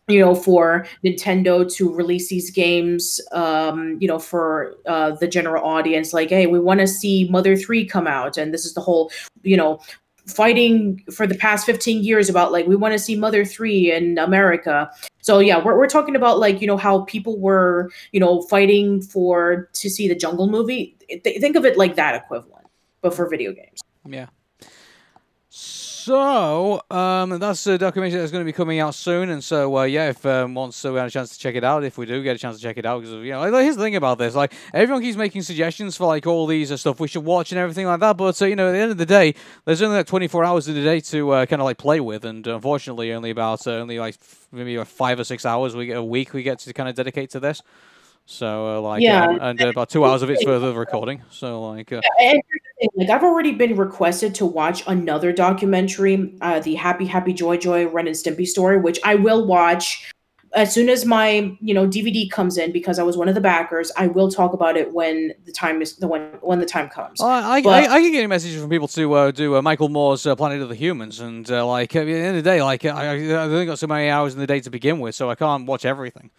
you know for nintendo to release these games um you know for uh the general audience like hey we want to see mother 3 come out and this is the whole you know fighting for the past 15 years about like we want to see mother 3 in america. So yeah we're, we're talking about like you know how people were you know fighting for to see the jungle movie. Think of it like that equivalent but for video games. Yeah so um, that's a documentary that's going to be coming out soon, and so uh, yeah, if um, once uh, we have a chance to check it out, if we do get a chance to check it out, because you know, like, here's the thing about this: like everyone keeps making suggestions for like all these uh, stuff we should watch and everything like that, but uh, you know, at the end of the day, there's only like 24 hours in a day to uh, kind of like play with, and unfortunately, only about uh, only like maybe five or six hours we get a week we get to kind of dedicate to this. So uh, like yeah, uh, and uh, about two hours of it's for the recording. So like, uh, yeah, like I've already been requested to watch another documentary, uh, the Happy Happy Joy Joy Ren and Stimpy story, which I will watch as soon as my you know DVD comes in because I was one of the backers. I will talk about it when the time is the when when the time comes. I, but, I, I, can get messages from people to uh, do Michael Moore's Planet of the Humans, and like at the end of the day, like I, I only got so many hours in the day to begin with, so I can't watch everything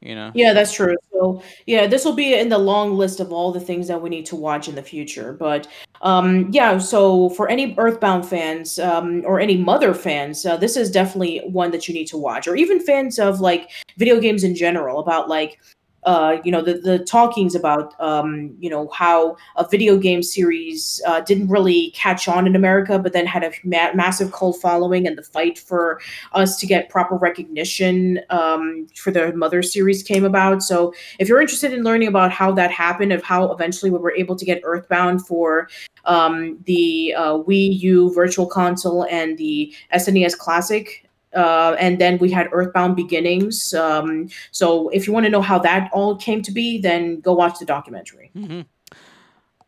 you know? Yeah that's true. So yeah this will be in the long list of all the things that we need to watch in the future but um yeah so for any earthbound fans um or any mother fans uh, this is definitely one that you need to watch or even fans of like video games in general about like uh, you know the the talkings about um, you know how a video game series uh, didn't really catch on in America, but then had a ma- massive cult following, and the fight for us to get proper recognition um, for the Mother series came about. So if you're interested in learning about how that happened, of how eventually we were able to get Earthbound for um, the uh, Wii U Virtual Console and the SNES Classic, uh, and then we had Earthbound Beginnings. Um, so if you want to know how that all came to be, then go watch the documentary. Mm-hmm.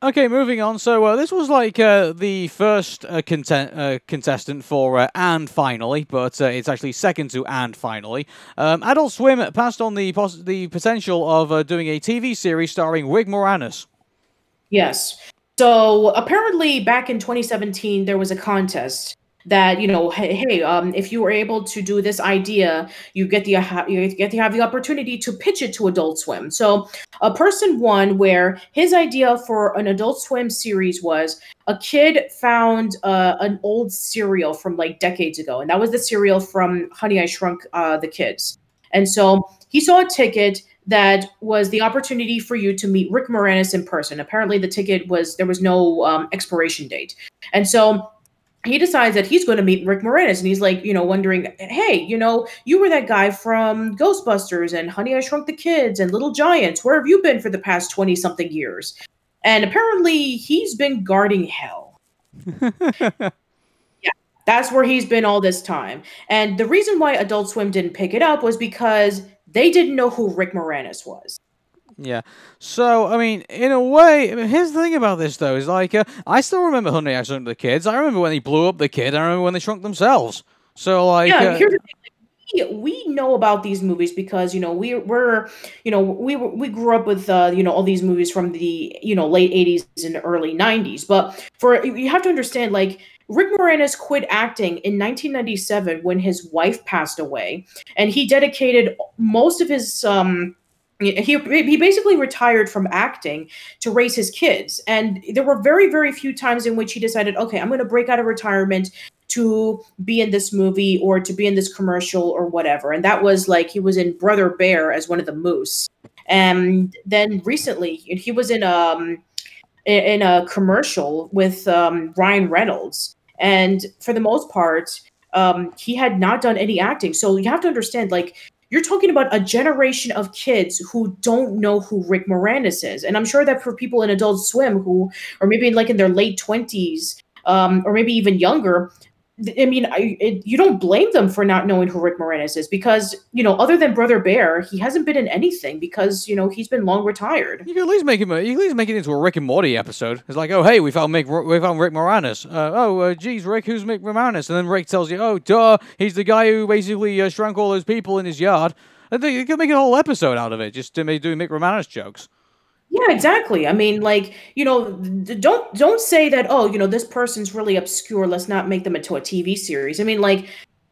Okay, moving on. So uh, this was like uh, the first uh, content, uh, contestant for uh, and finally, but uh, it's actually second to and finally. Um, Adult Swim passed on the pos- the potential of doing a TV series starring Rick Moranis. Yes. So apparently, back in 2017, there was a contest that you know hey, hey um, if you were able to do this idea you get the uh, you get to have the opportunity to pitch it to adult swim. So a person one where his idea for an adult swim series was a kid found uh, an old cereal from like decades ago and that was the cereal from honey i shrunk uh, the kids. And so he saw a ticket that was the opportunity for you to meet Rick Moranis in person. Apparently, the ticket was there was no um, expiration date, and so he decides that he's going to meet Rick Moranis, and he's like, you know, wondering, hey, you know, you were that guy from Ghostbusters and Honey I Shrunk the Kids and Little Giants. Where have you been for the past twenty something years? And apparently, he's been guarding hell. yeah, that's where he's been all this time. And the reason why Adult Swim didn't pick it up was because they didn't know who Rick Moranis was. Yeah. So, I mean, in a way, I mean, here's the thing about this, though, is like, uh, I still remember Honey, I Shrunk the Kids. I remember when he blew up the kid. I remember when they shrunk themselves. So, like. Yeah, uh, here's the thing. We, know about these movies because you know we we're you know we we grew up with uh, you know all these movies from the you know late 80s and early 90s but for you have to understand like Rick Moranis quit acting in 1997 when his wife passed away, and he dedicated most of his um, he he basically retired from acting to raise his kids. And there were very very few times in which he decided okay i'm going to break out of retirement to be in this movie or to be in this commercial or whatever. And that was like he was in brother bear as one of the moose. And then recently he was in um in a commercial with um, Ryan Reynolds, and for the most part, um, he had not done any acting. So you have to understand, like, you're talking about a generation of kids who don't know who Rick Moranis is, and I'm sure that for people in Adult Swim who, or maybe like in their late twenties, um, or maybe even younger, I mean, I, it, you don't blame them for not knowing who Rick Moranis is because, you know, other than Brother Bear, he hasn't been in anything because, you know, he's been long retired. You can at least make him, a, you at least make it into a Rick and Morty episode. It's like, oh, hey, we found Mick, we found Rick Moranis. Uh, oh, uh, geez, Rick, who's Mick Moranis? And then Rick tells you, oh, duh, he's the guy who basically uh, shrunk all those people in his yard. Think you could make a whole episode out of it just to do Mick Moranis jokes. Yeah, exactly. I mean, like, you know, don't don't say that, oh, you know, this person's really obscure, let's not make them into a TV series. I mean, like,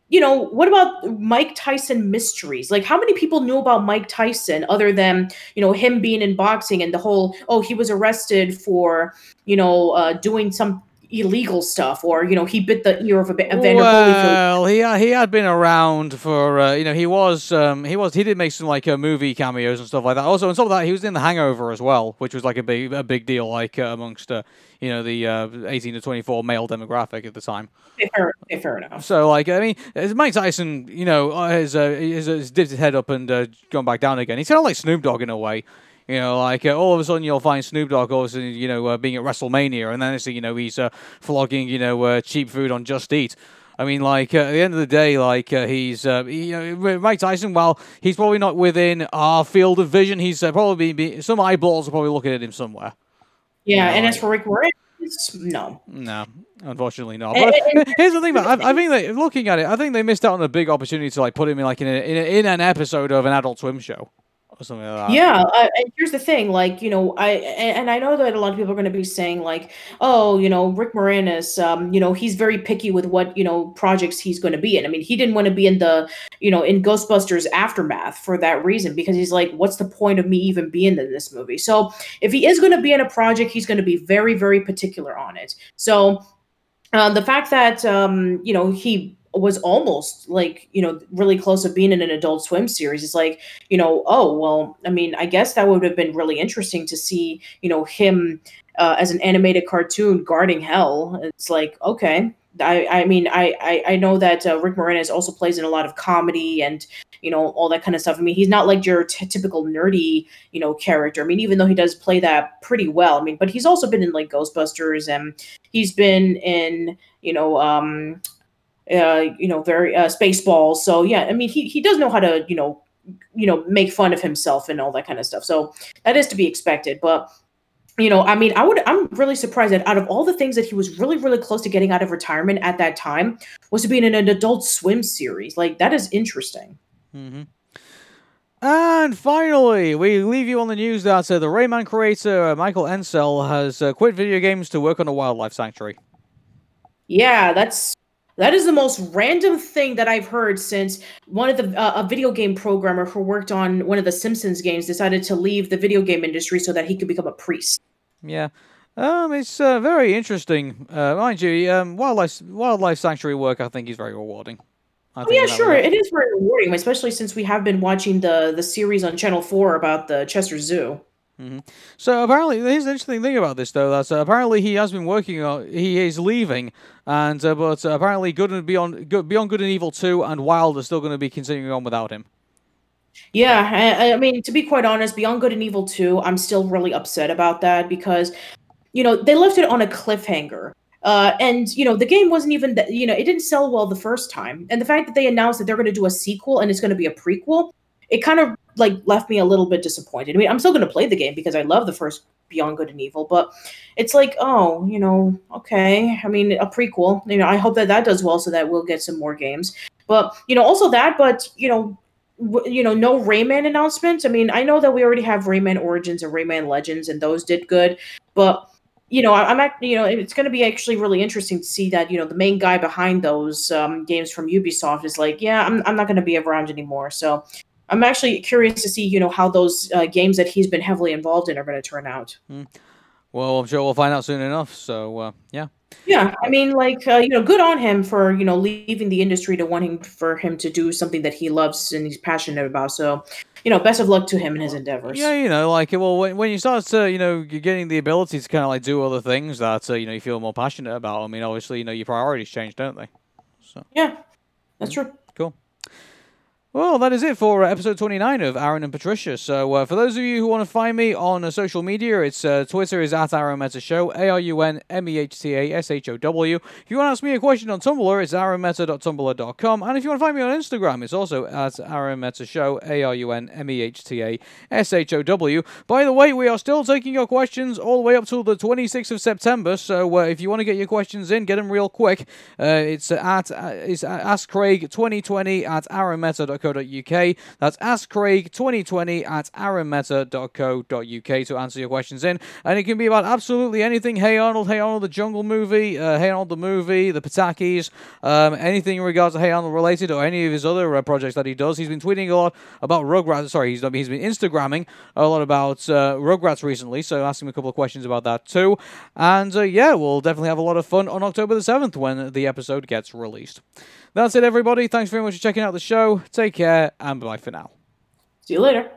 you know, what about Mike Tyson mysteries? Like, how many people knew about Mike Tyson other than, you know, him being in boxing and the whole, oh, he was arrested for, you know, uh, doing some illegal stuff, or you know, he bit the ear of a Evander well, he uh, he had been around for uh, you know he was um, he was he did make some like uh, movie cameos and stuff like that. Also, on top of that, he was in The Hangover as well, which was like a big a big deal like uh, amongst uh, you know the uh, eighteen to twenty four male demographic at the time. Fair, fair enough. So like I mean, Mike Tyson, you know, has, has, has dipped his head up and gone back down again. He's kind of like Snoop Dogg in a way. You know, like uh, all of a sudden you'll find Snoop Dogg all of a sudden, you know, uh, being at WrestleMania, and then it's, you know, he's uh, flogging, you know, uh, cheap food on Just Eat. I mean, like uh, at the end of the day, like uh, he's, you know, Mike Tyson. While he's probably not within our field of vision, he's probably be, some eyeballs are probably looking at him somewhere. Yeah, you know, and as for Rick Moranis, no, no, unfortunately not. But here's the thing, man. I, I, think that looking at it, I think they missed out on a big opportunity to like put him in like in a, in, a, in an episode of an Adult Swim show or something like that. Yeah, uh, and here's the thing, like you know, I and, I know that a lot of people are going to be saying like, oh, you know, Rick Moranis, um, you know, he's very picky with what you know projects he's going to be in. I mean, he didn't want to be in the, you know, in Ghostbusters Aftermath for that reason because he's like, what's the point of me even being in this movie? So if he is going to be in a project, he's going to be very, very particular on it. So uh, the fact that um, you know he was almost like you know really close to being in an adult swim series. It's like you know oh well i mean i guess that would have been really interesting to see you know him uh, as an animated cartoon guarding hell. It's like okay. I i mean i i, I know that uh, rick moranis also plays in a lot of comedy and you know all that kind of stuff. I mean he's not like your t- typical nerdy you know character. I mean even though he does play that pretty well i mean but he's also been in like ghostbusters and he's been in you know um uh, you know, very uh, Spaceballs. So yeah, I mean, he he does know how to, you know, you know, make fun of himself and all that kind of stuff. So that is to be expected. But you know, I mean, I would I'm really surprised that out of all the things that he was really, really close to getting out of retirement at that time was to be in an adult swim series. Like that is interesting. Mm-hmm. And finally, we leave you on the news that uh, the Rayman creator uh, Michael Ancel has uh, quit video games to work on a wildlife sanctuary. Yeah, that's That is the most random thing that I've heard since one of the uh, a video game programmer who worked on one of the Simpsons games decided to leave the video game industry so that he could become a priest. Yeah. Um, it's uh, very interesting. Uh, mind you, um, wildlife wildlife sanctuary work I think is very rewarding. oh yeah, sure, it is very rewarding, especially since we have been watching the the series on Channel Four about the Chester Zoo. Mm-hmm. So apparently, here's the interesting thing about this, though. That uh, apparently he has been working on. He is leaving, and uh, but uh, apparently, Good and Beyond, good, Beyond Good and Evil Two and Wild are still going to be continuing on without him. Yeah, I, I, mean, to be quite honest, Beyond Good and Evil Two, I'm still really upset about that because, you know, they left it on a cliffhanger. Uh, and you know the game wasn't even that you know it didn't sell well the first time and the fact that they announced that they're going to do a sequel and it's going to be a prequel it kind of like left me a little bit disappointed. I mean, I'm still going to play the game because I love the first Beyond Good and Evil, but it's like, oh, you know, okay. I mean, a prequel. You know, I hope that that does well so that we'll get some more games. But you know, also that, but you know, you know, no Rayman announcements. I mean, I know that we already have Rayman Origins and Rayman Legends, and those did good, but you know, I'm at, you know, it's going to be actually really interesting to see that, you know, the main guy behind those um, games from Ubisoft is like, yeah, I'm, I'm not going to be around anymore. So I'm actually curious to see, you know, how those uh, games that he's been heavily involved in are going to turn out. Mm. Well, I'm sure we'll find out soon enough. So, uh, yeah. Yeah, I mean, like, uh, you know, good on him for you know leaving the industry to wanting for him to do something that he loves and he's passionate about. So, you know, best of luck to him in his endeavors. Yeah, you know, like, well, when, when you start to, you know, you're getting the ability to kind of like do other things that uh, you know you feel more passionate about. I mean, obviously, you know, your priorities change, don't they? So. Yeah, that's true. Well, that is it for uh, episode 29 of Arun and Patricia. So, uh, for those of you who want to find me on uh, social media, it's uh, Twitter is at Arun Mehta Show, A R U N M E H T A S H O W. If you want to ask me a question on Tumblr, it's arunmehta.tumblr.com. And if you want to find me on Instagram, it's also at Arun Mehta Show, A R U N M E H T A S H O W. By the way, we are still taking your questions all the way up till the 26th of September. So, uh, if you want to get your questions in, get them real quick. It's at it's Ask Craig 2020 at arunmehta.com arunmehta.co.uk. That's askcraig2020 at arunmehta.co.uk to answer your questions in. And it can be about absolutely anything. Hey Arnold, Hey Arnold, the Jungle movie, uh, Hey Arnold, the movie, the Patakis, um, anything in regards to Hey Arnold related or any of his other uh, projects that he does. He's been tweeting a lot about Rugrats. Sorry, he's, he's been Instagramming a lot about uh, Rugrats recently, so ask him a couple of questions about that too. And uh, yeah, we'll definitely have a lot of fun on October the 7th when the episode gets released. That's it, everybody. Thanks very much for checking out the show. Take care and bye for now. See you later.